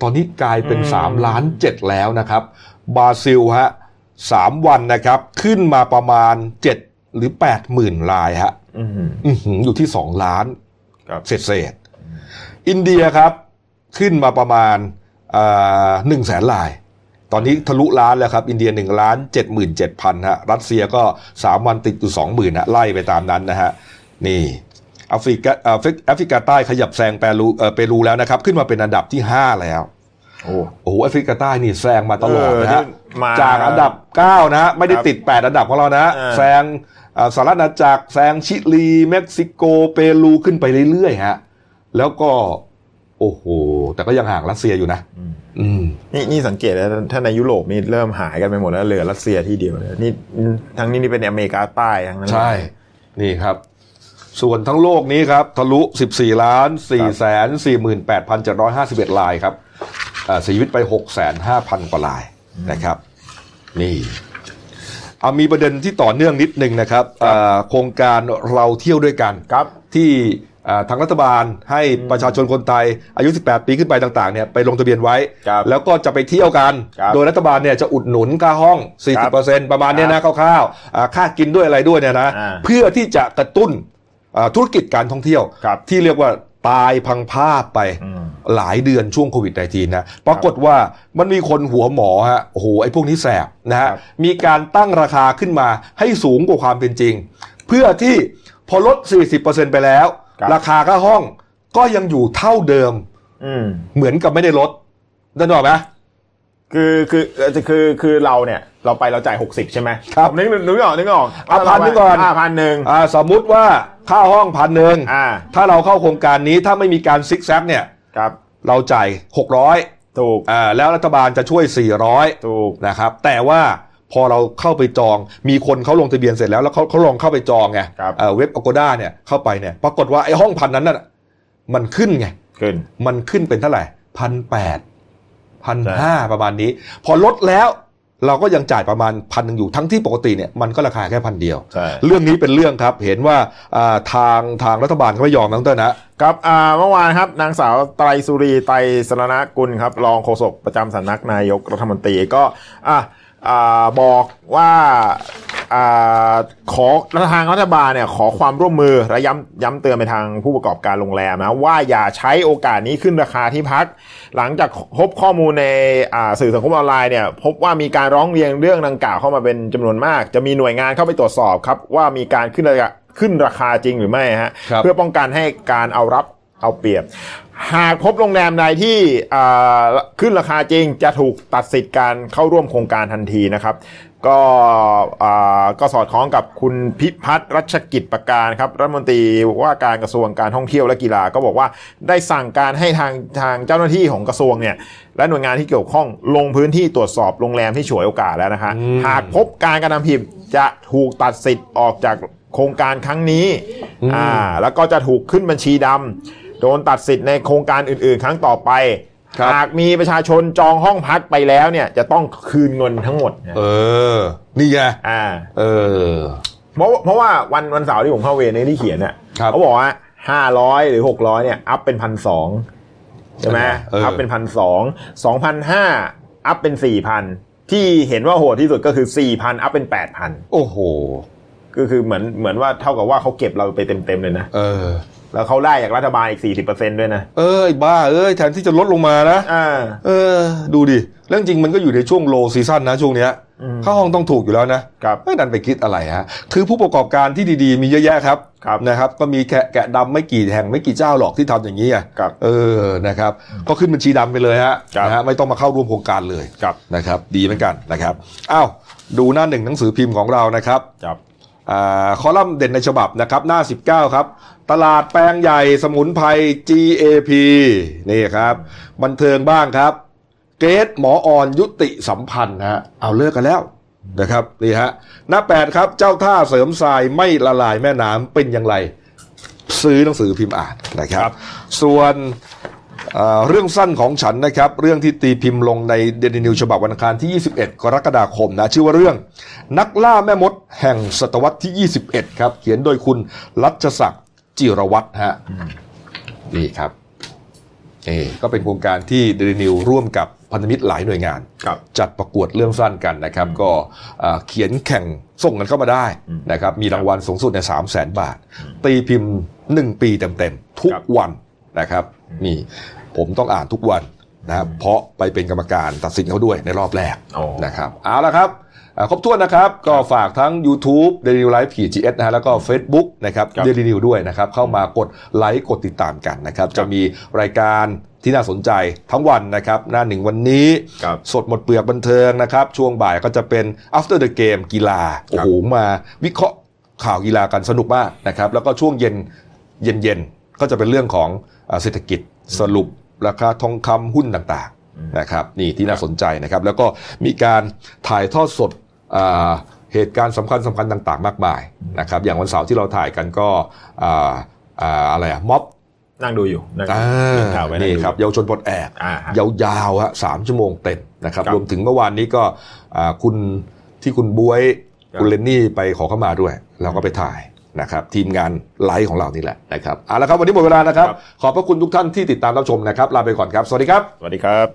ตอนนี้กลายเป็นอืมสามล้านเจ็ดแล้วนะครับ บราซิลฮะสามวันนะครับ ขึ้นมาประมาณเจ็ดหรือแปดหมื่นลายฮะอืมอื้อหืออยู่ที่สองล้านครับเศษเศษๆอินเดียครับ ขึ้นมาประมาณหนึ่งแสนราย ตอนนี้ทะลุล้านแล้วครับ อินเดียหนึ่งล้านเจ็ดหมื่นเจ็ดพันฮะ รัสเซียก็สามวันติดอยู่สองหมื่นฮะไล่ไปตามนั้นนะฮะ นี่แอฟริกาแอฟริแอฟริกาใต้ขยับแซงเปรูเอ่อเปรูแล้วนะครับ ขึ้นมาเป็นอันดับที่ห้าแล้วโอ้โอ้โหแอฟริกาใต้นี่แซงมาตลอดนะฮะเออนี่มาจากอันดับ 9 นะฮะ ไม่ได้ครับติด 8 อันดับของเรานะฮะอ่าแซงอ่าสหราชอาณาจักรแซงชิลี เม็กซิโก เปรูขึ้นไปเรื่อยๆฮะแล้วก็ โอ้โห แต่ก็ยังห่างรัสเซียอยู่นะอืม นี่นี่สังเกตแล้วถ้าในยุโรปนี่เริ่มหายกันไปหมดแล้วเหลือรัสเซียที่เดียวเลยนี่ทั้งนี้นี่เป็นอเมริกาใต้ทั้งนั้นใช่ นี่ครับ ส่วนทั้งโลกนี้ครับทะลุ 14ล้าน4แสน48,751ลายครับอ่าเสียชีวิตไป 6 5 0 0 0 กว่าลายนะครับ นี่เอามีประเด็นที่ต่อเนื่องนิดนึงนะครับอ่าโครงการเราเที่ยวด้วยกันครับที่อ่า ทางรัฐบาลให้ประชาชนคนไทยอายุ 18 ปีขึ้นไปต่างๆเนี่ยไปลงทะเบียนไว้ครับแล้วก็จะไปเที่ยวกันครับโดยรัฐบาลเนี่ยจะอุดหนุนค่าห้อง 40%ประมาณเนี้ยนะคร่าวๆอ่าค่ากินด้วยอะไรด้วยเนี่ยนะอ่าเพื่อที่จะกระตุ้นอ่าธุรกิจการท่องเที่ยวครับที่เรียกว่าตายพังภาพไปอืมหลายเดือนช่วงโควิด -19 นะปรากฏว่ามันมีคนหัวหมอฮะโอ้โหไอ้พวกนี้แสบนะฮะครับมีการตั้งราคาขึ้นมาให้สูงกว่าความเป็นจริง เพื่อที่พอลด 40%ไปแล้วค รับราคาค่าห้องก็ยังอยู่เท่าเดิม อืม เหมือนกับไม่ได้ลดได้หรอกไหมคือคือเอ่อคือคือเราเนี่ยเราไปเราจ่ายหกสิบใช่ไหมครับนึกนึกไม่ออกนึกไม่ออกเอาพันหนึ่งก่อนอ่าพันหนึ่งอ่าสมมุติว่าค่าห้องพันหนึ่งอ่าถ้าเราเข้าโครงการนี้ถ้าไม่มีการซิกแซกเนี่ยครับเราจ่ายหกร้อยถูกอ่าแล้วรัฐบาลจะช่วย400ถูกนะครับ แต่ว่า พอเราเข้าไปจอง มีคนเขาลงทะเบียนเสร็จแล้วแล้วเขาเขาลองเข้าไปจองไงครับเอ่อเว็บ Agoda เนี่ยเข้าไปเนี่ยปรากฏว่าไอ้ห้องพันนั้นน่ะมันขึ้นไง ขึ้น มันขึ้นเป็นเท่าไหร่พันแปดพันใช่ห้าประมาณนี้ พอลดแล้วเราก็ยังจ่ายประมาณพันหนึ่งอยู่ทั้งที่ปกติเนี่ยมันก็ราคาแค่พันเดียวใช่เรื่องนี้เป็นเรื่องครับเห็นว่าอ่าทางทางรัฐบาลเขาไม่ยอมนะคุณเต้นนะครับอ่าเมื่อวานครับนางสาวไตรสุรีไตรสรณกุลครับรองโฆษกประจำสำนักนายกรัฐมนตรีก็อ่าอ่า บอกว่าอ่าขอทางรัฐบาลเนี่ยขอความร่วมมือและย้ำย้ำเตือนไปทางผู้ประกอบการโรงแรมนะว่าอย่าใช้โอกาสนี้ขึ้นราคาที่พัก หลังจากพบข้อมูลในอ่าสื่อสังคมออนไลน์เนี่ยพบว่ามีการร้องเรียนเรื่องดังกล่าวเข้ามาเป็นจำนวนมาก จะมีหน่วยงานเข้าไปตรวจสอบครับว่ามีการขึ้นราคาขึ้นราคาจริงหรือไม่ฮะครับเพื่อป้องกันให้การเอารับเอาเปรียบ หากพบโรงแรมใดที่อ่าขึ้นราคาจริงจะถูกตัดสิทธิ์การเข้าร่วมโครงการทันทีนะครับ ก็อ่าก็สอดคล้องกับคุณพิพัฒน์รัชกิจประการครับรัฐมนตรีว่าการกระทรวงการท่องเที่ยวและกีฬาก็บอกว่าได้สั่งการให้ทางทางเจ้าหน้าที่ของกระทรวงเนี่ยและหน่วยงานที่เกี่ยวข้องลงพื้นที่ตรวจสอบโรงแรมที่ฉวยโอกาสแล้วนะฮะอืมหากพบการกระทำผิดจะถูกตัดสิทธิ์ออกจากโครงการครั้งนี้อืมอ่าแล้วก็จะถูกขึ้นบัญชีดำ โดนตัดสิทธิ์ในโครงการอื่นๆ ครั้งต่อไป ครับ หากมีประชาชนจองห้องพักไปแล้วเนี่ยจะต้องคืนเงินทั้งหมดนะเออ นี่ไงอ่า เออ เพราะเพราะว่าวันวันเสาร์ที่ผมเข้าเวรในที่เขียนเนี่ยครับ เขาบอกว่าห้าร้อยหรือหกร้อยเนี่ย อัพเป็นพันสองใช่ไหมเอออัอัพเป็นพันสองสองพันห้าup เป็นสี่พันที่เห็นว่าโหดที่สุดก็คือสี่พัน up เป็นแปดพันโอ้โห ก็คือเหมือนเหมือนว่าเท่ากับว่าเขาเก็บเราไปเต็มๆเลยนะ เออ แล้วเขาได้จากรัฐบาลอีกสี่สิบเปอร์เซ็นด้วยนะ เอ้ยบ้า เอ้ยแทนที่จะลดลงมานะอ่าเออ ดูดิ เรื่องจริงมันก็อยู่ในช่วง low season นะช่วงเนี้ยอืมค่าห้องต้องถูกอยู่แล้วนะครับไม่ดันไปคิดอะไรฮะคือผู้ประกอบการที่ดีๆ มีเยอะแยะครับครับนะครับก็มีแกะแกะดำไม่กี่แห่งไม่กี่เจ้าหรอกที่ทำอย่างนี้อะครับเออนะครับ ก็ขึ้นบัญชีดำไปเลยฮะครับนะฮะไม่ต้องมาเข้าร่วมโครงการเลยครับนะครับ ดีเหมือนกันนะครับอ้าวดูหน้าหนึ่งหนังสือพิมพ์ของเรานะครับครับอ่า คอลัมน์เด่นในฉบับนะครับหน้า 19 ครับ ตลาดแปลงใหญ่สมุนไพร GAP นี่ครับ บันเทิงบ้างครับ เกรดหมออ่อนยุติสัมพันธ์ฮะเอาเลิกกันแล้วนะครับนี่ฮะหน้า 8 ครับ เจ้าท่าเสริมทรายไม่ละลายแม่น้ำเป็นอย่างไร ซื้อหนังสือพิมพ์อ่านนะครับครับส่วน เอ่อเรื่องสั้นของฉันนะครับ เรื่องที่ตีพิมพ์ลงในเดนินิวฉบับวันอังคารที่ 21 กรกฎาคมนะชื่อว่าเรื่อง นักล่าแม่มดแห่งศตวรรษที่ 21 ครับ เขียนโดยคุณรัชศักดิ์จิรวัตรฮะนี่ครับเอก็เป็นโครงการที่เดนินิวร่วมกับพันธมิตรหลายหน่วยงานครับจัดประกวดเรื่องสั้นกันนะครับ ก็อ่าเขียนแข่งส่งกันเข้ามาได้นะครับ มีรางวัลสูงสุดในสามแสนบาท ตีพิมพ์หนึ่งปีเต็มๆ ทุกครับวันนะครับ นี่ผมต้องอ่านทุกวันนะครับเพราะไปเป็นกรรมการตัดสินเขาด้วยในรอบแรกอ๋อนะครับเอาละครับอ่าครบถ้วนนะครับ ก็ฝากทั้ง YouTube Daily New Life ขีด GS นะฮะแล้วก็ Facebook นะครับครับ Daily New ด้วยนะครับ เข้ามากดไลค์กดติดตามกันนะครับ จะมีรายการที่น่าสนใจทั้งวันนะครับ หน้าหนึ่งวันนี้ครับสดหมดเปลือกบันเทิงนะครับ ช่วงบ่ายก็จะเป็น after the game กีฬา โอ้โห มาวิเคราะห์ข่าวกีฬากันสนุกมากนะครับ แล้วก็ช่วงเย็นเย็นเย็นๆก็จะเป็นเรื่องของอ่า เศรษฐกิจสรุปราคาทองคำหุ้นต่างๆนะครับนี่ที่น่าสนใจนะครับ แล้วก็มีการถ่ายทอดสดอ่าเหตุการณ์สำคัญสำคัญต่างๆ มากมายนะครับอย่างวันเสาร์ที่เราถ่ายกันก็อ่าอ่าอะไรอะม็อบนั่งดูอยู่นั่งอ่าข่าวไว้นี่งดูครับเยาวชนปลดแอกอ่าฮะยาวๆฮะสามชั่วโมงเต็มนะครับครับรวมถึงเมื่อวานนี้ก็อ่าคุณที่คุณบวยครับคุณเลนนี่ไปขอเข้ามาด้วย เราก็ไปถ่าย นะครับทีมงานไลฟ์ของเรานี่แหละนะครับเอาละครับวันนี้หมดเวลานะครับขอบพระคุณทุกท่านที่ติดตามรับชมนะครับลาไปก่อนครับสวัสดีครับสวัสดีครับ